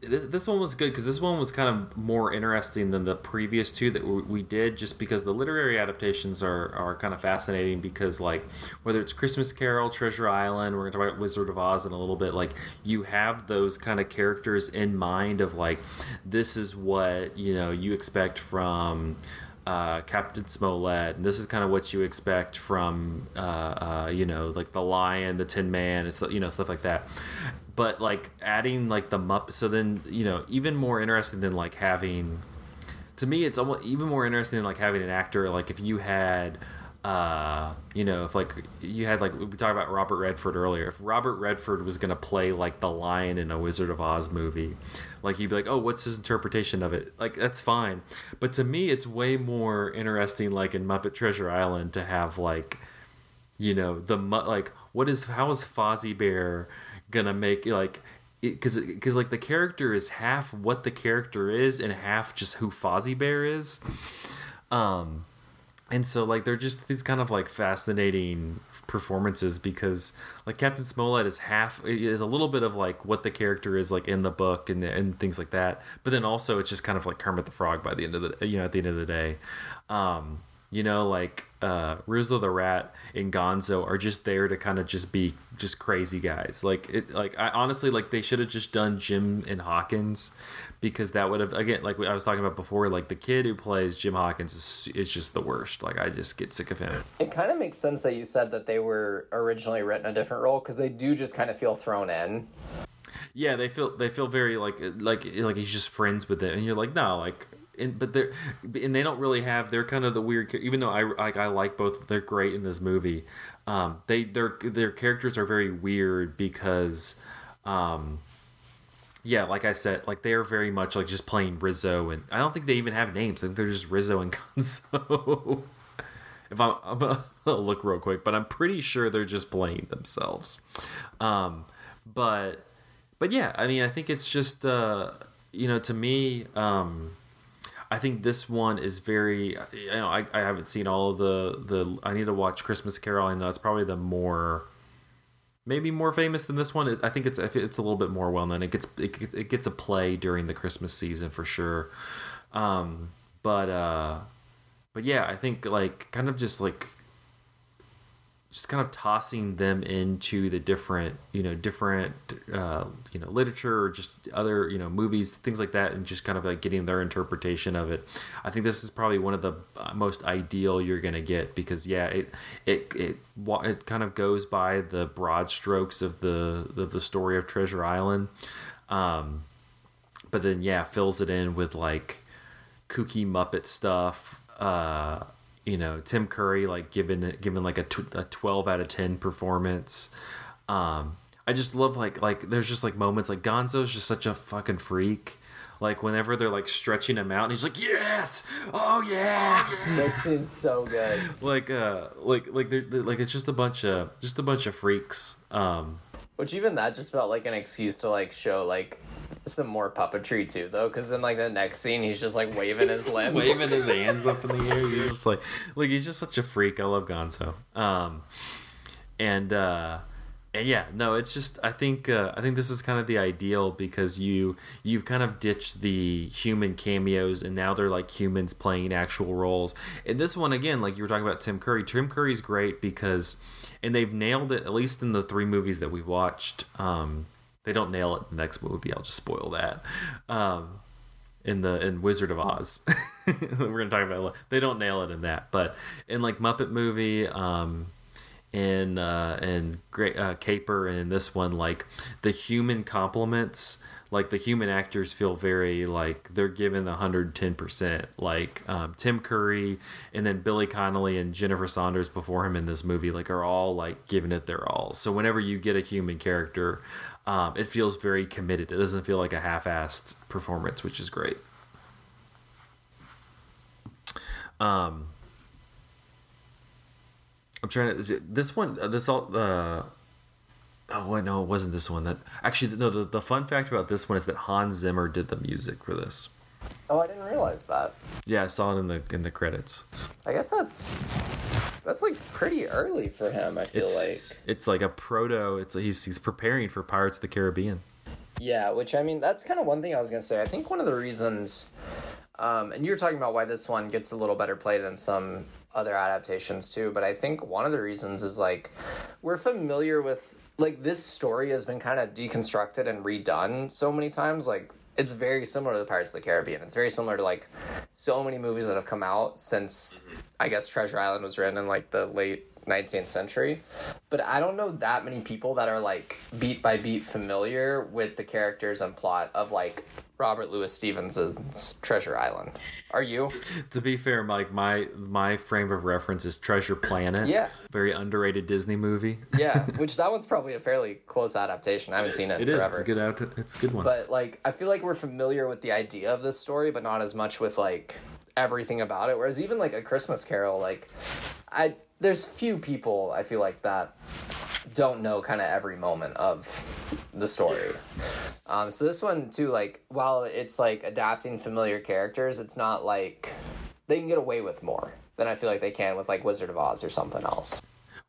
[SPEAKER 1] this this one was good because this one was kind of more interesting than the previous two that we, we did, just because the literary adaptations are are kind of fascinating because like whether it's Christmas Carol, Treasure Island, we're gonna talk about Wizard of Oz in a little bit. Like you have those kind of characters in mind of like this is what you know you expect from. Uh, Captain Smollett, and this is kind of what you expect from, uh, uh, you know, like the Lion, the Tin Man, it's you know stuff like that but like adding like the Muppet. so then you know even more interesting than like having to me it's almost even more interesting than like having an actor like if you had uh you know if like you had like we talked about robert redford earlier if robert redford was gonna play like the lion in a wizard of oz movie like you'd be like oh what's his interpretation of it like that's fine but to me it's way more interesting like in muppet treasure island to have like you know the like what is how is Fozzie Bear gonna make like because because like the character is half what the character is and half just who Fozzie Bear is, um, and so like they're just these kind of like fascinating performances because like Captain Smollett is half is a little bit of like what the character is like in the book and and things like that, but then also it's just kind of like Kermit the Frog by the end of the you know at the end of the day. Um, you know, like uh, Rizzo the Rat and Gonzo are just there to kind of just be just crazy guys. Like it, like I honestly like they should have just done Jim and Hawkins because that would have again like I was talking about before. Like the kid who plays Jim Hawkins is is just the worst. Like I just get sick of him.
[SPEAKER 3] It kind of makes sense that you said that they were originally written a different role because they do just kind of feel thrown in.
[SPEAKER 1] Yeah, they feel they feel very like like like he's just friends with it, and you're like no like. And, but they're and they don't really have they're kind of the weird even though I like I like both they're great in this movie. Um they their their characters are very weird because um yeah like I said like they're very much like just playing Rizzo and I don't think they even have names. I think they're just Rizzo and Gonzo. If I'm, I'm gonna look real quick but I'm pretty sure they're just playing themselves. Um but but yeah I mean I think it's just uh you know to me um I think this one is very. You know, I, I haven't seen all of the the. I need to watch Christmas Carol. I know it's probably the more, maybe more famous than this one. I think it's it's a little bit more well known. It gets it, it gets a play during the Christmas season for sure. Um, but uh, but yeah, I think like kind of just like just kind of tossing them into the different you know different uh, you know literature or just other you know movies things like that and just kind of like getting their interpretation of it. I think this is probably one of the uh, most ideal you're gonna get because yeah it it it it kind of goes by the broad strokes of the of the story of treasure island. Um but then yeah fills it in with like kooky muppet stuff uh you know Tim Curry like given given like a, tw- a 12 out of 10 performance. Um I just love like like there's just like moments like Gonzo's just such a fucking freak. Like whenever they're like stretching him out and he's like yes! Oh yeah!
[SPEAKER 3] That seems so good.
[SPEAKER 1] like uh like like they're, they're- like it's just a bunch of just a bunch of freaks. Um
[SPEAKER 3] Which even that just felt like an excuse to like show like some more puppetry too, though, because then like the next scene he's just like waving his limbs.
[SPEAKER 1] waving his hands up in the air. You're just like, like he's just such a freak. I love Gonzo. Um, and uh, and yeah, no, it's just I think uh, I think this is kind of the ideal because you you've kind of ditched the human cameos and now they're like humans playing actual roles. And this one again, like you were talking about Tim Curry. Tim Curry's great because, and they've nailed it at least in the three movies that we've watched. Um, they don't nail it in the next movie. I'll just spoil that. Um, in the in Wizard of Oz, we're gonna talk about. They don't nail it in that, but in like Muppet movie. Um, in uh in great uh, caper and in this one like the human compliments like the human actors feel very like they're given the 110% like um, tim curry and then billy connolly and jennifer saunders before him in this movie like are all like giving it their all. So whenever you get a human character um, it feels very committed. It doesn't feel like a half-assed performance which is great. Um I'm trying to. This one, uh, this all. Uh, oh wait, no, it wasn't this one. That actually, no. The, the fun fact about this one is that Hans Zimmer did the music for this.
[SPEAKER 3] Oh, I didn't realize that.
[SPEAKER 1] Yeah, I saw it in the in the credits.
[SPEAKER 3] I guess that's that's like pretty early for him. I feel
[SPEAKER 1] It's
[SPEAKER 3] like.
[SPEAKER 1] it's like a proto. It's like he's he's preparing for Pirates of the Caribbean.
[SPEAKER 3] Yeah, which I mean, that's kind of one thing I was gonna say. I think one of the reasons, um, and you were talking about why this one gets a little better play than some other adaptations too. But I think one of the reasons is like we're familiar with like this story has been kind of deconstructed and redone so many times. Like it's very similar to the Pirates of the Caribbean. It's very similar to like so many movies that have come out since I guess Treasure Island was written in like the late 19th century. But I don't know that many people that are like beat by beat familiar with the characters and plot of like Robert Louis Stevenson's Treasure Island. Are you?
[SPEAKER 1] To be fair, Mike, my my frame of reference is Treasure Planet.
[SPEAKER 3] Yeah.
[SPEAKER 1] Very underrated Disney movie.
[SPEAKER 3] Yeah, which that one's probably a fairly close adaptation. I haven't seen it,
[SPEAKER 1] It is.
[SPEAKER 3] forever.
[SPEAKER 1] It's a good out. It's a good one.
[SPEAKER 3] But like I feel like we're familiar with the idea of this story, but not as much with like everything about it. Whereas even like a Christmas Carol, like I there's few people I feel like that don't know kind of every moment of the story. Um, so this one too, like while it's like adapting familiar characters, it's not like they can get away with more than I feel like they can with like Wizard of Oz or something else.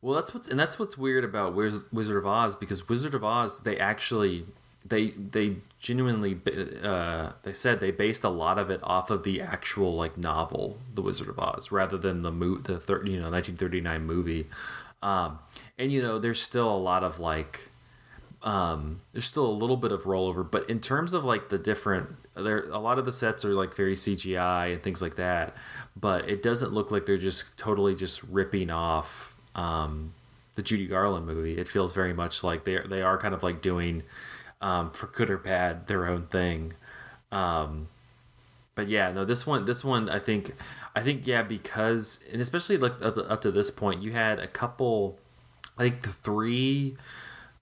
[SPEAKER 1] Well, that's what's and that's what's weird about Wiz- Wizard of Oz because Wizard of Oz they actually they they genuinely uh, they said they based a lot of it off of the actual like novel The Wizard of Oz rather than the mo- the thir- you know 1939 movie. Um, and you know there's still a lot of like um, there's still a little bit of rollover, but in terms of like the different, there a lot of the sets are like very CGI and things like that. But it doesn't look like they're just totally just ripping off um, the Judy Garland movie. It feels very much like they they are kind of like doing um, for good or bad their own thing. Um, but yeah, no, this one, this one, I think, I think, yeah, because and especially like up, up to this point, you had a couple, like three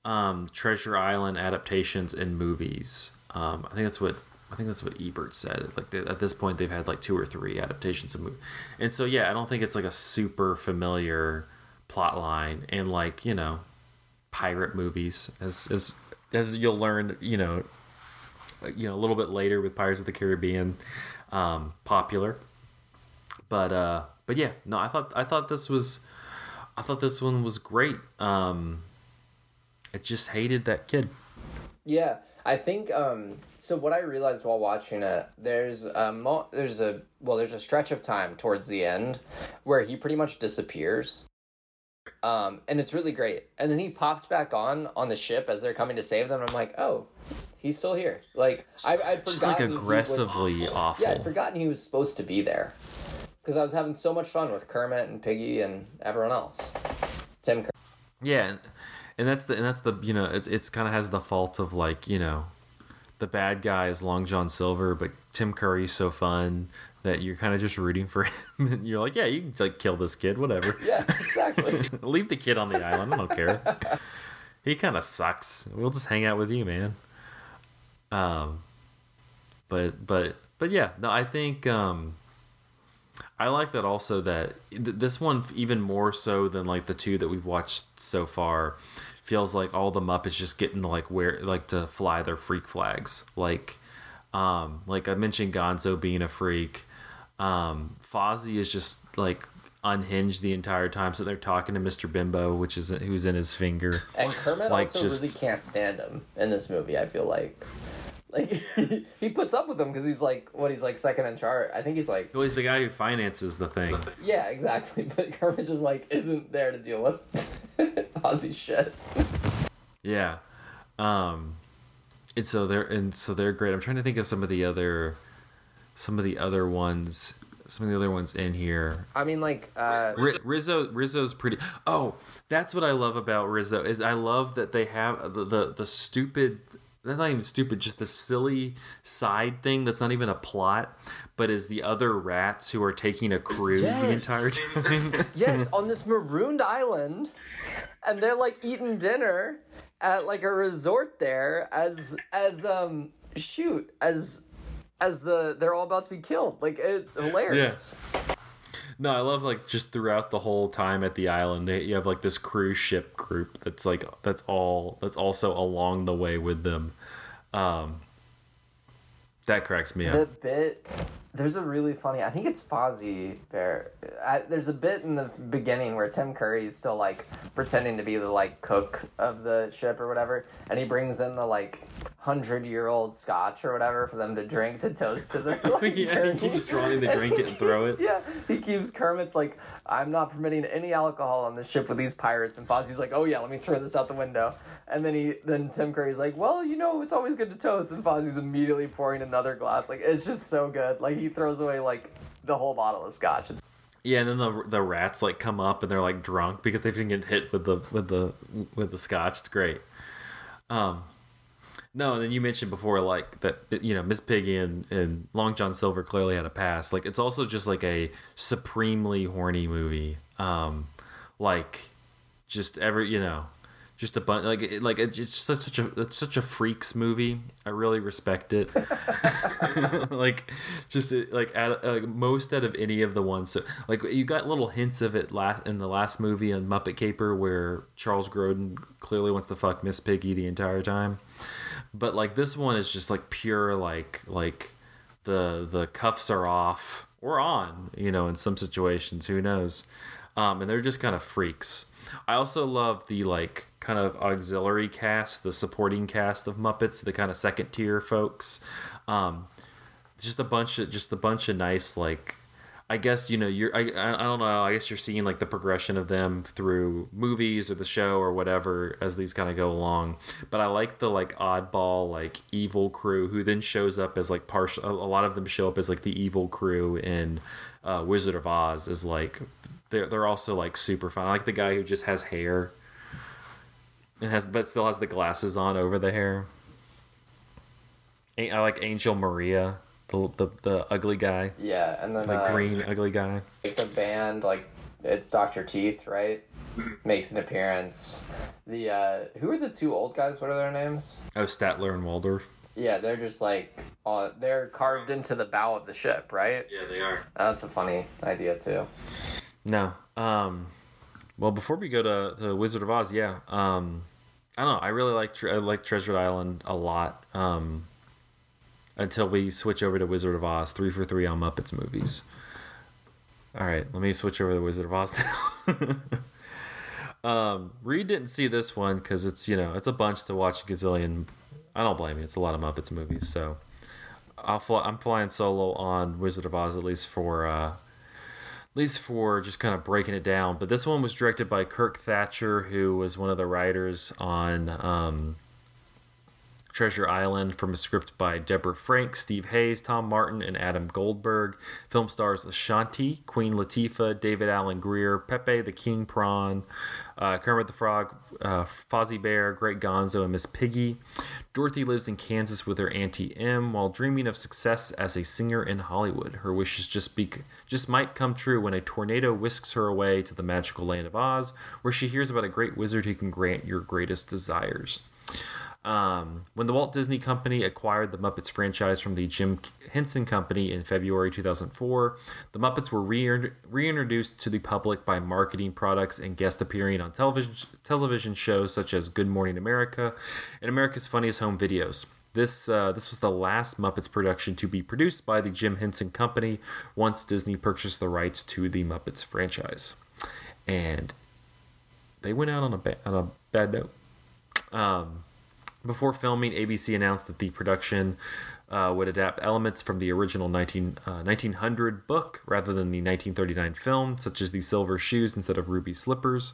[SPEAKER 1] um, Treasure Island adaptations in movies. Um, I think that's what I think that's what Ebert said. Like they, at this point, they've had like two or three adaptations of movie, and so yeah, I don't think it's like a super familiar plot line and like you know pirate movies as as as you'll learn you know you know a little bit later with Pirates of the Caribbean um, popular, but uh, but yeah, no, I thought I thought this was I thought this one was great. Um, I just hated that kid.
[SPEAKER 3] Yeah, I think um so what I realized while watching it, there's a mo- there's a well, there's a stretch of time towards the end where he pretty much disappears. Um and it's really great. And then he pops back on on the ship as they're coming to save them. And I'm like, "Oh, he's still here." Like I I'd
[SPEAKER 1] Just like
[SPEAKER 3] forgotten was-
[SPEAKER 1] aggressively awful.
[SPEAKER 3] Yeah, I'd forgotten he was supposed to be there. Cuz I was having so much fun with Kermit and Piggy and everyone else. Tim Kerr.
[SPEAKER 1] Yeah, and, and that's the and that's the you know it's it's kind of has the fault of like you know the bad guy is Long John Silver, but Tim Curry's so fun that you're kind of just rooting for him. and you're like, yeah, you can like kill this kid, whatever.
[SPEAKER 3] Yeah, exactly.
[SPEAKER 1] Leave the kid on the island. I don't care. he kind of sucks. We'll just hang out with you, man. Um, but but but yeah, no, I think um, I like that also that th- this one even more so than like the two that we've watched so far feels like all the Muppets just getting to like where like to fly their freak flags. Like um, like I mentioned Gonzo being a freak. Um, Fozzie is just like unhinged the entire time. So they're talking to Mr. Bimbo, which is who's in his finger.
[SPEAKER 3] And Kermit
[SPEAKER 1] Like,
[SPEAKER 3] also
[SPEAKER 1] just-
[SPEAKER 3] really can't stand him in this movie. I feel like, like he puts up with him because he's like what he's like second in charge. I think he's like
[SPEAKER 1] Well, he's the guy who finances the thing.
[SPEAKER 3] yeah, exactly. But Kermit just like isn't there to deal with Fozzie shit.
[SPEAKER 1] Yeah. Um and so they're and so they're great. I'm trying to think of some of the other some of the other ones some of the other ones in here.
[SPEAKER 3] I mean, like uh,
[SPEAKER 1] Rizzo Rizzo's pretty Oh, that's what I love about Rizzo is I love that they have the the, the stupid that's not even stupid, just the silly side thing that's not even a plot, but is the other rats who are taking a cruise the entire time.
[SPEAKER 3] yes, on this marooned island, and they're like eating dinner at like a resort there as as um shoot as as the they're all about to be killed. Like it's hilarious.
[SPEAKER 1] No, I love like just throughout the whole time at the island, they you have like this cruise ship group that's like that's all that's also along the way with them. Um, that cracks me
[SPEAKER 3] The
[SPEAKER 1] up.
[SPEAKER 3] The bit there's a really funny. I think it's Fozzie Bear. I, there's a bit in the beginning where Tim Curry is still like pretending to be the like cook of the ship or whatever, and he brings in the like hundred year old scotch or whatever for them to drink to toast to the like,
[SPEAKER 1] Yeah, he keeps trying to drink it and throw it.
[SPEAKER 3] Yeah, he keeps Kermit's like, I'm not permitting any alcohol on the ship with these pirates, and Fozzie's like, Oh yeah, let me throw this out the window. And then he, then Tim Curry's like, Well, you know, it's always good to toast, and Fozzie's immediately pouring another glass. Like it's just so good. Like he throws away like the whole bottle of scotch. It's,
[SPEAKER 1] Yeah, and then the the rats like come up and they're like drunk because they've been getting hit with the with the with the scotch. It's great. Um, no, and then you mentioned before like that you know Miss Piggy and and Long John Silver clearly had a past. Like it's also just like a supremely horny movie. Um, like just every you know just a bunch like it, like it's such a it's such a freaks movie. I really respect it. like just like out, like most out of any of the ones. So like you got little hints of it last in the last movie on Muppet Caper where Charles Grodin clearly wants to fuck Miss Piggy the entire time. But like this one is just like pure like like the the cuffs are off or on, you know, in some situations, who knows. Um, and they're just kind of freaks. I also love the like kind of auxiliary cast, the supporting cast of Muppets, the kind of second tier folks. Um, just a bunch of just a bunch of nice like I guess you know you're I, I don't know I guess you're seeing like the progression of them through movies or the show or whatever as these kind of go along. But I like the like oddball like evil crew who then shows up as like partial a a lot of them show up as like the evil crew in uh, Wizard of Oz is like they're they're also like super fun. I like the guy who just has hair. And has but still has the glasses on over the hair. I like Angel Marie the the, the ugly guy
[SPEAKER 3] yeah, and then
[SPEAKER 1] like
[SPEAKER 3] uh,
[SPEAKER 1] green ugly guy.
[SPEAKER 3] like the band like it's Doctor Teeth, right? Makes an appearance. The uh who are the two old guys? What are their names?
[SPEAKER 1] Oh, Statler and Waldorf.
[SPEAKER 3] Yeah, they're just like on, they're carved into the bow of the ship, right?
[SPEAKER 1] Yeah, they are.
[SPEAKER 3] That's a funny idea too.
[SPEAKER 1] No. Um. Well, before we go to, to Wizard of Oz, yeah. Um. I don't know. I really like Tre- I like Treasure Island a lot. Um. Until we switch over to Wizard of Oz, three for three on Muppets movies. All right, let me switch over to Wizard of Oz now. um, Reed didn't see this one because it's you know it's a bunch to watch a gazillion. I don't blame you. It's a lot of Muppets movies, so I'll fly, I'm flying solo on Wizard of Oz at least for uh, at least for just kind of breaking it down. But this one was directed by Kirk Thatcher, who was one of the writers on um, Treasure Island from a script by Debra Frank, Steve Hayes, Tom Martin, and Adam Goldberg. Film stars Ashanti, Queen Latifah, David Alan Grier, Pepe the King Prawn, uh, Kermit the Frog, uh, Fozzie Bear, Great Gonzo, and Miss Piggy. Dorothy lives in Kansas with her Auntie M while dreaming of success as a singer in Hollywood. Her wishes just be just might come true when a tornado whisks her away to the magical land of Oz, where she hears about a great wizard who can grant your greatest desires. Um, when the Walt Disney Company acquired the Muppets franchise from the Jim Henson Company in February 2004, the Muppets were re- reintroduced to the public by marketing products and guest appearing on television television shows such as Good Morning America and America's Funniest Home Videos. This uh, this was the last Muppets production to be produced by the Jim Henson Company once Disney purchased the rights to the Muppets franchise, and they went out on a ba- on a bad note. Um, before filming, ABC announced that the production uh, would adapt elements from the original 19, uh, 1900 book rather than the 1939 film, such as the silver shoes instead of ruby slippers.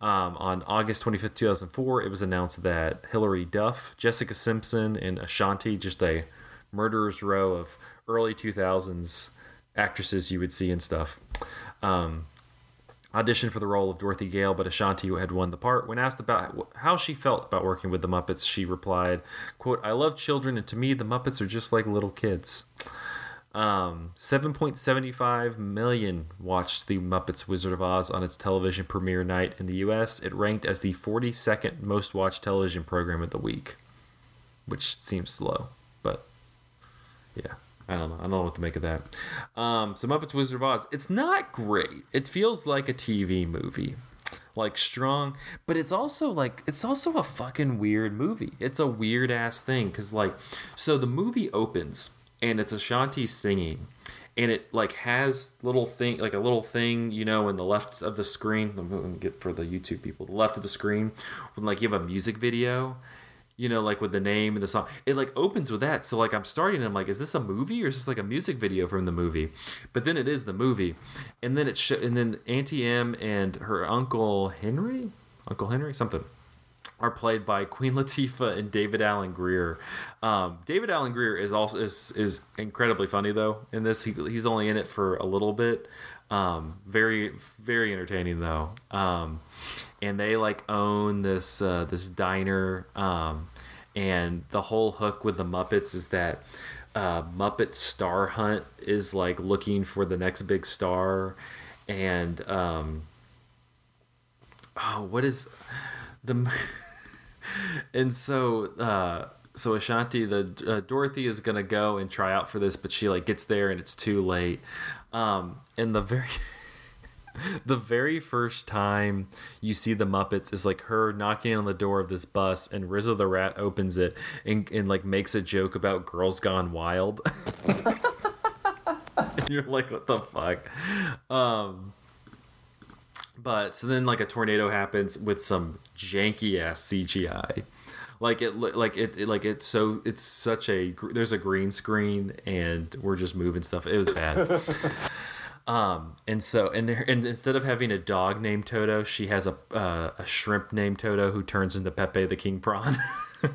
[SPEAKER 1] Um, on August 25th, 2004, it was announced that Hilary Duff, Jessica Simpson, and Ashanti, just a murderer's row of early 2000s actresses you would see and stuff, um, auditioned for the role of Dorothy Gale, but Ashanti had won the part. When asked about how she felt about working with the Muppets, she replied, "quote I love children, and to me, the Muppets are just like little kids." Um, 7.75 million watched the Muppets Wizard of Oz on its television premiere night in the U.S. It ranked as the 42nd most watched television program of the week, which seems slow, but yeah. I don't know. I don't know what to make of that. Um, so Muppets Wizard of Oz. It's not great. It feels like a TV movie, like strong, but it's also like it's also a fucking weird movie. It's a weird ass thing because like, so the movie opens and it's Ashanti singing, and it like has little thing like a little thing you know in the left of the screen. Let me get for the YouTube people. The left of the screen when like you have a music video you know, like with the name and the song. It like opens with that. So like I'm starting and I'm like, is this a movie or is this like a music video from the movie? But then it is the movie. And then it sh- and then Auntie M and her uncle Henry, Uncle Henry, something are played by Queen Latifah and David Alan Grier. Um, David Alan Grier is also is is incredibly funny though in this. He, he's only in it for a little bit. Um, very very entertaining though. Um, and they like own this uh, this diner. Um, and the whole hook with the Muppets is that uh, Muppet Star Hunt is like looking for the next big star, and um, oh, what is the and so uh, so Ashanti the uh, Dorothy is gonna go and try out for this, but she like gets there and it's too late. Um, and the very the very first time you see the Muppets is like her knocking on the door of this bus, and Rizzo the Rat opens it and, and like makes a joke about girls gone wild. you're like, what the fuck? Um, but so then like a tornado happens with some janky ass CGI. Like it, like it, it, like it's so it's such a there's a green screen and we're just moving stuff. It was bad. Um, and so, and, and instead of having a dog named Toto, she has a uh, a shrimp named Toto who turns into Pepe the King Prawn,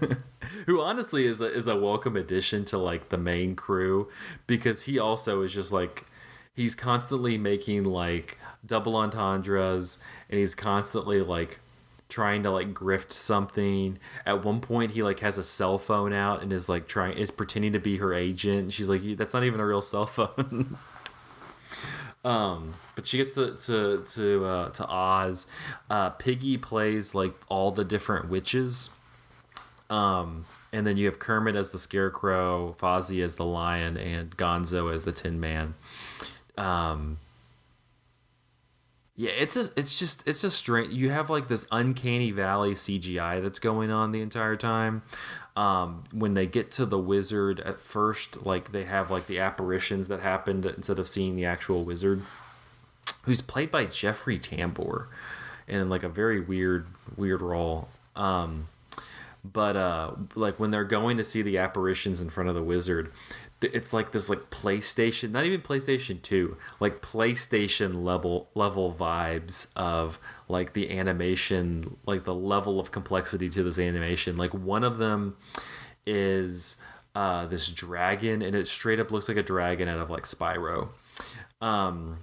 [SPEAKER 1] who honestly is a, is a welcome addition to like the main crew because he also is just like he's constantly making like double entendres and he's constantly like trying to like grift something. At one point, he like has a cell phone out and is like trying is pretending to be her agent. She's like, "That's not even a real cell phone." Um, but she gets to to to uh, to Oz. Uh, Piggy plays like all the different witches. Um, and then you have Kermit as the Scarecrow, Fozzie as the Lion, and Gonzo as the Tin Man. Um, yeah, it's a, it's just it's a strange. You have like this uncanny valley CGI that's going on the entire time. Um, when they get to the wizard at first, like they have like the apparitions that happened instead of seeing the actual wizard, who's played by Jeffrey Tambor, in like a very weird weird role. Um, but uh, like when they're going to see the apparitions in front of the wizard, it's like this like PlayStation, not even PlayStation 2, like PlayStation level level vibes of like the animation, like the level of complexity to this animation. Like one of them is uh, this dragon, and it straight up looks like a dragon out of like Spyro. Um,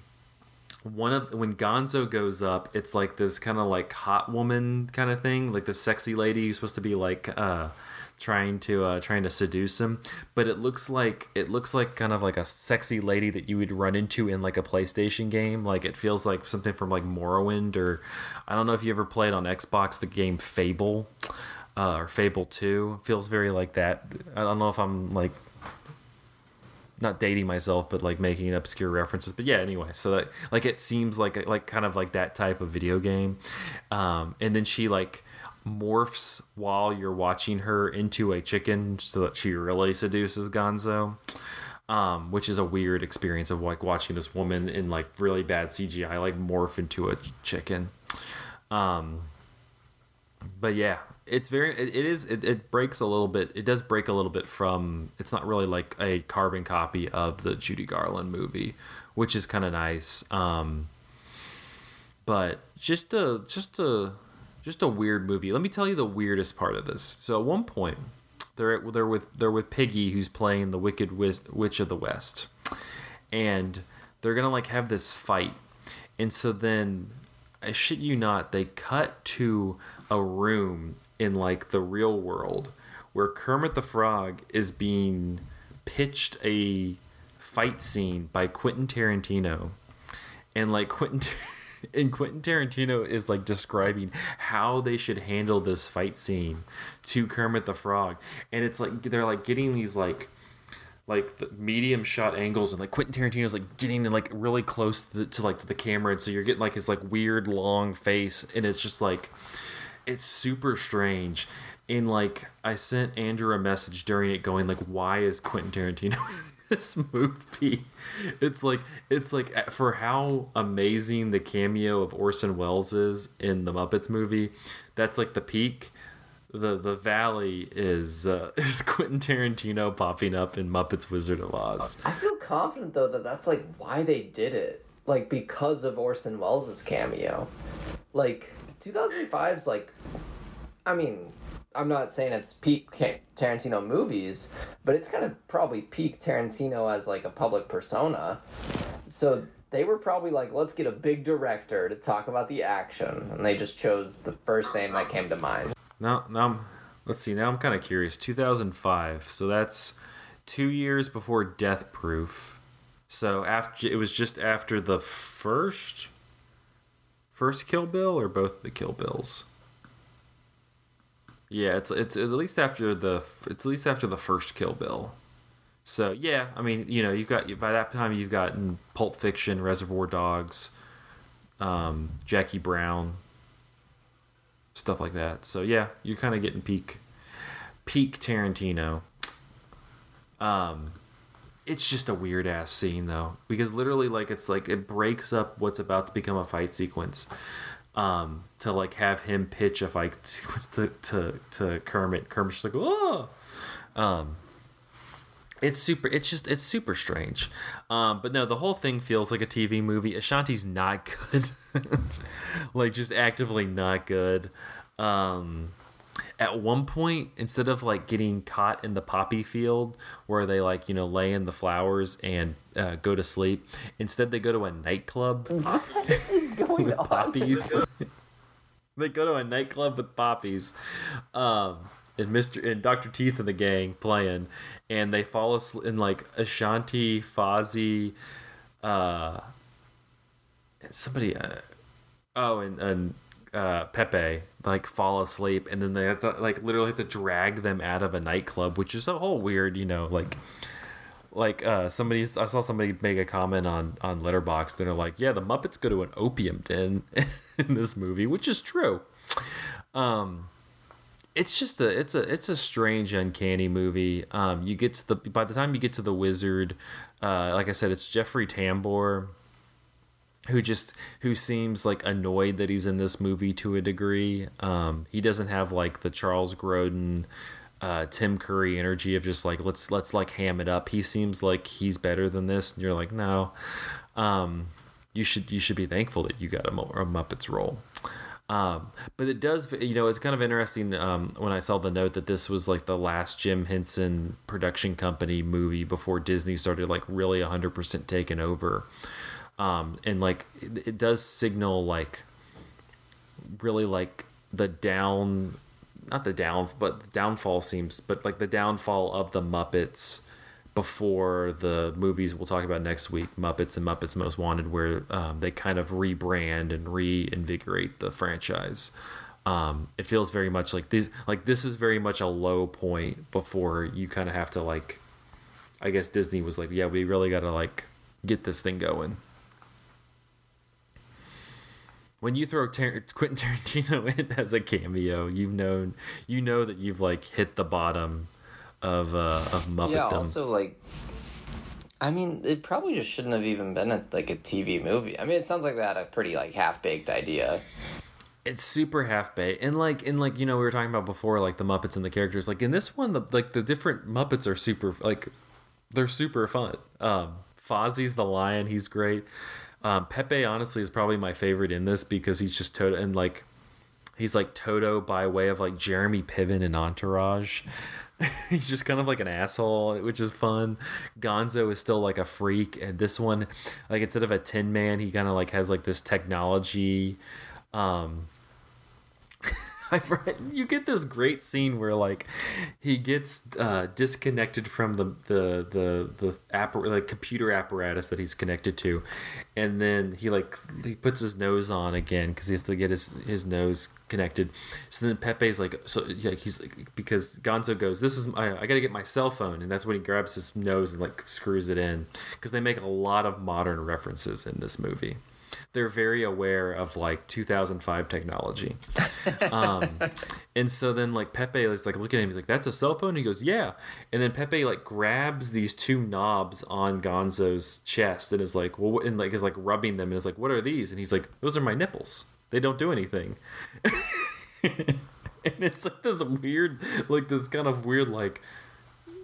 [SPEAKER 1] one of when Gonzo goes up, it's like this kind of like hot woman kind of thing, like the sexy lady who's supposed to be like uh trying to uh, trying to seduce him but it looks like it looks like kind of like a sexy lady that you would run into in like a playstation game. Like it feels like something from like morrowind or i don't know if you ever played on xbox the game fable uh, or fable 2 feels very like that. I don't know if i'm like not dating myself but like making obscure references but yeah anyway. So that like it seems like like kind of like that type of video game. Um and then she like morphs while you're watching her into a chicken so that she really seduces Gonzo. Um, which is a weird experience of like watching this woman in like really bad CGI like morph into a chicken. Um, but yeah, it's very it, it is it, it breaks a little bit. It does break a little bit from. It's not really like a carbon copy of the Judy Garland movie, which is kind of nice. Um, but just a just a just a weird movie. Let me tell you the weirdest part of this. So at one point, they're they're with they're with Piggy, who's playing the Wicked Witch of the West, and they're gonna like have this fight, and so then I shit you not, they cut to a room in like the real world where Kermit the Frog is being pitched a fight scene by Quentin Tarantino, and like Quentin. and Quentin Tarantino is like describing how they should handle this fight scene to Kermit the Frog, and it's like they're like getting these like like the medium shot angles and like Quentin Tarantino's like getting like really close to, the, to like to the camera, and so you're getting like his like weird long face, and it's just like it's super strange. And like I sent Andrew a message during it, going like, "Why is Quentin Tarantino in this movie?" It's like it's like for how amazing the cameo of Orson Welles is in the Muppets movie. That's like the peak. The the valley is uh, is Quentin Tarantino popping up in Muppets Wizard of Oz.
[SPEAKER 3] I feel confident though that that's like why they did it, like because of Orson Welles' cameo. Like 2005's like, I mean, I'm not saying it's peak Tarantino movies, but it's kind of probably peak Tarantino as like a public persona. So they were probably like, let's get a big director to talk about the action, and they just chose the first name that came to mind.
[SPEAKER 1] Now, now, I'm, let's see. Now I'm kind of curious. 2005. So that's two years before Death Proof. So after it was just after the first, first Kill Bill or both the Kill Bills. Yeah, it's it's at least after the it's at least after the first Kill Bill. So yeah, I mean, you know, you've got by that time you've gotten Pulp Fiction, Reservoir Dogs, um, Jackie Brown, stuff like that. So yeah, you're kind of getting peak, peak Tarantino. Um, it's just a weird ass scene though, because literally like it's like it breaks up what's about to become a fight sequence. Um, to like have him pitch a fight sequence to to, to Kermit. Kermit's like oh, um, it's super it's just it's super strange. Um, but no the whole thing feels like a tv movie. Ashanti's not good. Like just actively not good. Um, at one point instead of like getting caught in the poppy field where they like you know lay in the flowers and uh, go to sleep instead they go to a nightclub
[SPEAKER 3] What is going
[SPEAKER 1] with
[SPEAKER 3] on?
[SPEAKER 1] poppies they go to a nightclub with poppies um and Mr. and Dr. Teeth and the gang playing, and they fall asleep in like Ashanti, Fozzie, uh, and somebody, uh, oh, and and uh, Pepe like fall asleep, and then they have to like literally have to drag them out of a nightclub, which is a whole weird, you know, like. Like uh, somebody, I saw somebody make a comment on on Letterboxd, and they're like, "Yeah, the Muppets go to an opium den in this movie," which is true. Um, it's just a it's a it's a strange uncanny movie um you get to the by the time you get to the wizard uh like i said it's jeffrey tambor who just who seems like annoyed that he's in this movie to a degree um he doesn't have like the charles grodin uh, Tim Curry energy of just like let's let's like ham it up. He seems like he's better than this, and you're like no. Um, you should you should be thankful that you got a, a Muppets role. Um, but it does, you know, it's kind of interesting um, when I saw the note that this was like the last Jim Henson production company movie before Disney started like really 100% taking over. Um, and like it, it does signal like really like the down, not the down, but the downfall seems, but like the downfall of the Muppets before the movies we'll talk about next week, Muppets and Muppets Most Wanted, where um, they kind of rebrand and reinvigorate the franchise. Um, it feels very much like this. Like this is very much a low point before you kind of have to like. I guess Disney was like, yeah, we really got to like get this thing going. When you throw Tar- Quentin Tarantino in as a cameo, you've known you know that you've like hit the bottom of uh, of Muppetdom.
[SPEAKER 3] Yeah, also like I mean, it probably just shouldn't have even been a, like a TV movie. I mean, it sounds like that a pretty like half-baked idea.
[SPEAKER 1] it's super half baked and like and like you know we were talking about before like the muppets and the characters like in this one the like the different muppets are super like they're super fun um fozzie's the lion he's great um pepe honestly is probably my favorite in this because he's just toto and like he's like toto by way of like jeremy piven and entourage. He's just kind of like an asshole which is fun. Gonzo is still like a freak and this one like instead of a tin man he kind of like has like this technology um read, you get this great scene where like he gets uh, disconnected from the the the the computer apparatus that he's connected to, and then he like he puts his nose on again because he has to get his his nose connected. So then Pepe's like so yeah he's like because Gonzo goes this is I, I got to get my cell phone. And that's when he grabs his nose and like screws it in because they make a lot of modern references in this movie they're very aware of like 2005 technology. Um, and so then like Pepe is like looking at him, he's like, "That's a cell phone." He goes, "Yeah." And then Pepe like grabs these two knobs on Gonzo's chest and is like, "Well," and like is like rubbing them and is like, "What are these?" And he's like, "Those are my nipples. They don't do anything." and it's like this weird, like this kind of weird, like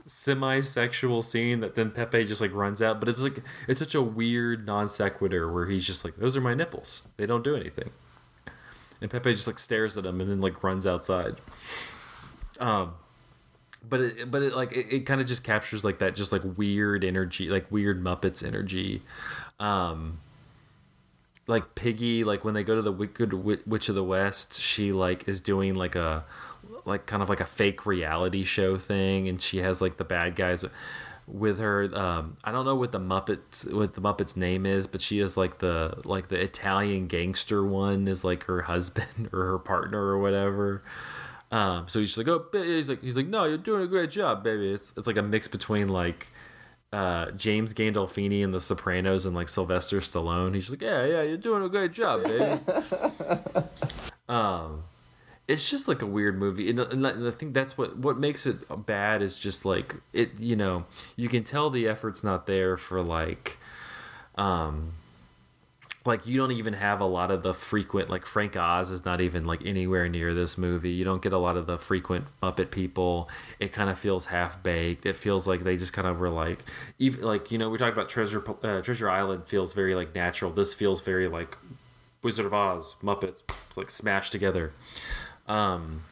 [SPEAKER 1] semi-sexual scene that then Pepe just like runs out, but it's like it's such a weird non sequitur where he's just like, "Those are my nipples. They don't do anything," and Pepe just like stares at him and then like runs outside. Um, but it, but it like it, it kind of just captures like that just like weird energy, like weird Muppets energy. Um, like Piggy, like when they go to the Wicked Witch of the West, she like is doing like a like kind of like a fake reality show thing, and she has like the bad guys with her. Um, I don't know what the Muppets what the Muppets name is, but she is like the like the Italian gangster one is like her husband or her partner or whatever. Um, so he's like, oh, ba-" he's like, he's like, no, you're doing a great job, baby. It's it's like a mix between like uh, James Gandolfini and The Sopranos and like Sylvester Stallone. He's just like, yeah, yeah, you're doing a great job, baby. um, it's just like a weird movie, and, and I think that's what what makes it bad is just like it. You know, you can tell the effort's not there for like, um, like you don't even have a lot of the frequent like Frank Oz is not even like anywhere near this movie. You don't get a lot of the frequent Muppet people. It kind of feels half baked. It feels like they just kind of were like even like you know we talked about Treasure uh, Treasure Island feels very like natural. This feels very like Wizard of Oz Muppets like smashed together. Um,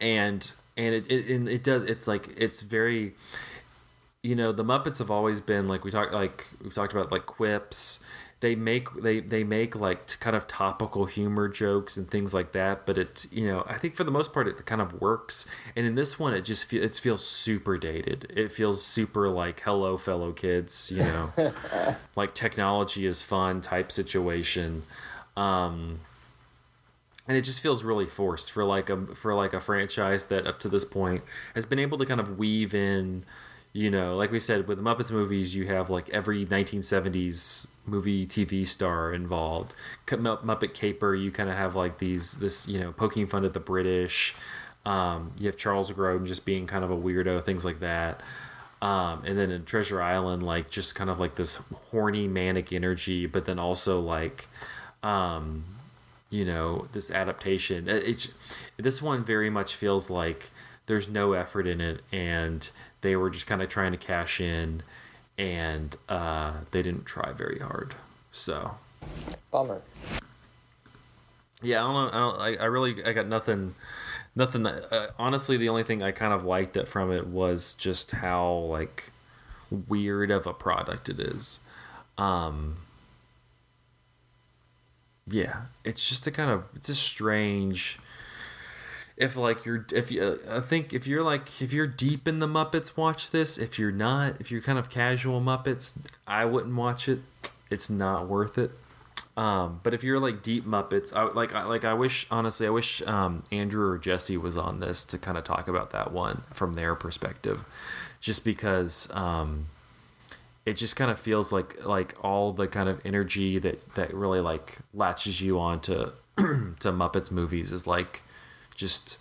[SPEAKER 1] and and it, it and it does it's like it's very you know the muppets have always been like we talked like we've talked about like quips. They make they they make like kind of topical humor jokes and things like that but it you know i think for the most part it kind of works. And in this one it just fe- it feels super dated. It feels super like hello fellow kids you know. Like technology is fun type situation. Um and it just feels really forced for like a for like a franchise that up to this point has been able to kind of weave in you know like we said with the muppets movies you have like every 1970s movie tv star involved. Muppet caper you kind of have like these this you know poking fun at the british. Um, you have charles grodin just being kind of a weirdo things like that. Um, and then in treasure island like just kind of like this horny manic energy but then also like um, you know this adaptation. It's this one very much feels like there's no effort in it and they were just kind of trying to cash in and uh, they didn't try very hard. So.
[SPEAKER 3] Bummer.
[SPEAKER 1] yeah i don't know i, don't, I, I really i got nothing nothing that, uh, honestly the only thing i kind of liked it from it was just how like weird of a product it is. Um yeah it's just a kind of it's a strange if like you're if you i think if you're like if you're deep in the muppets watch this. If you're not if you're kind of casual muppets i wouldn't watch it. It's not worth it. Um but if you're like deep muppets i like i like i wish honestly i wish um andrew or jesse was on this to kind of talk about that one from their perspective. Just because um it just kind of feels like like all the kind of energy that that really like latches you on to to Muppets movies is like just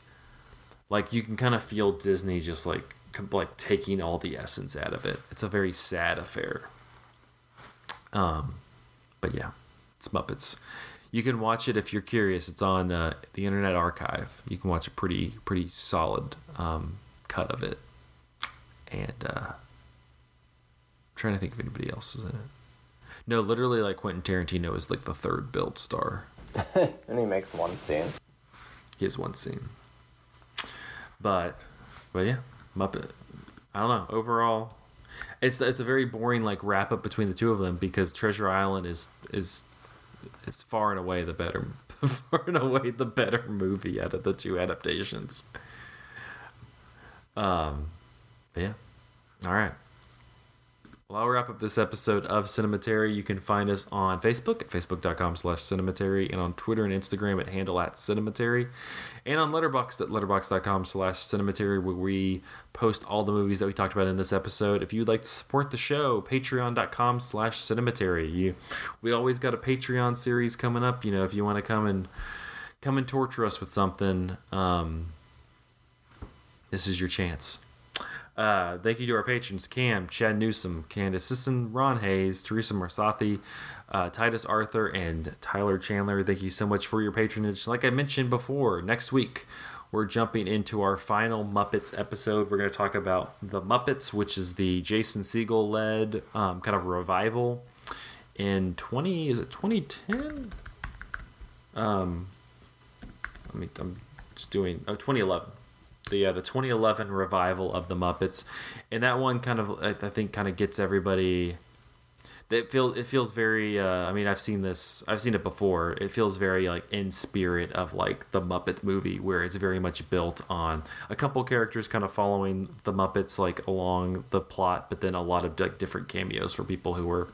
[SPEAKER 1] like you can kind of feel Disney just like like taking all the essence out of it. It's a very sad affair. Um, but yeah, it's Muppets. You can watch it if you're curious. It's on uh, the Internet Archive. You can watch a pretty pretty solid um, cut of it. And uh, trying to think if anybody else is in it. No, literally, like Quentin Tarantino is like the third billed star.
[SPEAKER 3] And he makes one scene.
[SPEAKER 1] He has one scene. But, but yeah, Muppet. I don't know. Overall, it's it's a very boring like wrap up between the two of them because Treasure Island is is is far and away the better far and away the better movie out of the two adaptations. Um, yeah. All right. Well, I'll wrap up this episode of Cinematary. You can find us on Facebook at facebook.com slash cinematary and on Twitter and Instagram at handle at cinematary and on Letterboxd at letterboxd.com slash cinematary where we post all the movies that we talked about in this episode. If you'd like to support the show, patreon.com slash cinematary. You, we always got a Patreon series coming up. You know, if you want to come and come and torture us with something, um, this is your chance. Uh, thank you to our patrons Cam, Chad Newsom, Candace Sisson, Ron Hayes, Teresa Marsathi, uh, Titus Arthur, and Tyler Chandler. Thank you so much for your patronage. Like I mentioned before, next week we're jumping into our final Muppets episode. We're going to talk about The Muppets, which is the Jason Segel led um, kind of revival in 20, is it 2010? Um, I mean, I'm just doing, oh, 2011 the uh, the 2011 revival of the Muppets, and that one kind of I think kind of gets everybody. It feels it feels very. Uh, I mean, I've seen this. I've seen it before. It feels very like in spirit of like the Muppet movie, where it's very much built on a couple characters kind of following the Muppets like along the plot, but then a lot of like different cameos for people who were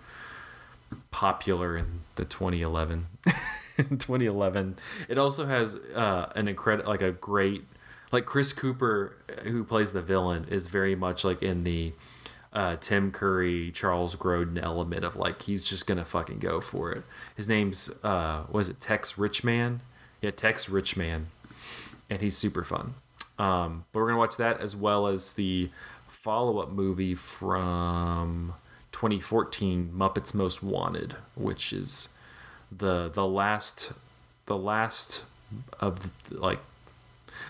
[SPEAKER 1] popular in the 2011 2011 it also has uh an incredible like a great like Chris Cooper, who plays the villain, is very much like in the uh, Tim Curry, Charles Grodin element of like he's just gonna fucking go for it. His name's uh, was it Tex Richman? Yeah, Tex Richman, and he's super fun. Um, but we're gonna watch that as well as the follow-up movie from 2014, Muppets Most Wanted, which is the the last the last of the, like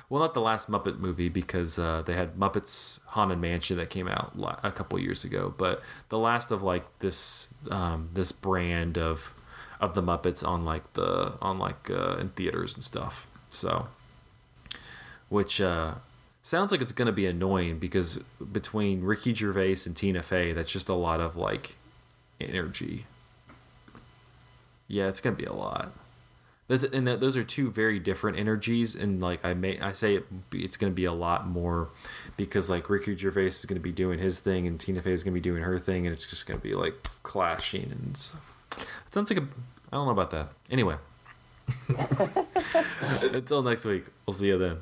[SPEAKER 1] well, not the last Muppet movie because uh, they had Muppets Haunted Mansion that came out a couple years ago, but the last of like this um, this brand of of the Muppets on like the on like uh, in theaters and stuff. So, which uh, sounds like it's gonna be annoying because between Ricky Gervais and Tina Fey, that's just a lot of like energy. Yeah, it's gonna be a lot. Those, and that, those are two very different energies, and like I may I say it, it's going to be a lot more because like Ricky Gervais is going to be doing his thing, and Tina Fey is going to be doing her thing, and it's just going to be like clashing, and it sounds like a I don't know about that. Anyway, until next week, we'll see you then.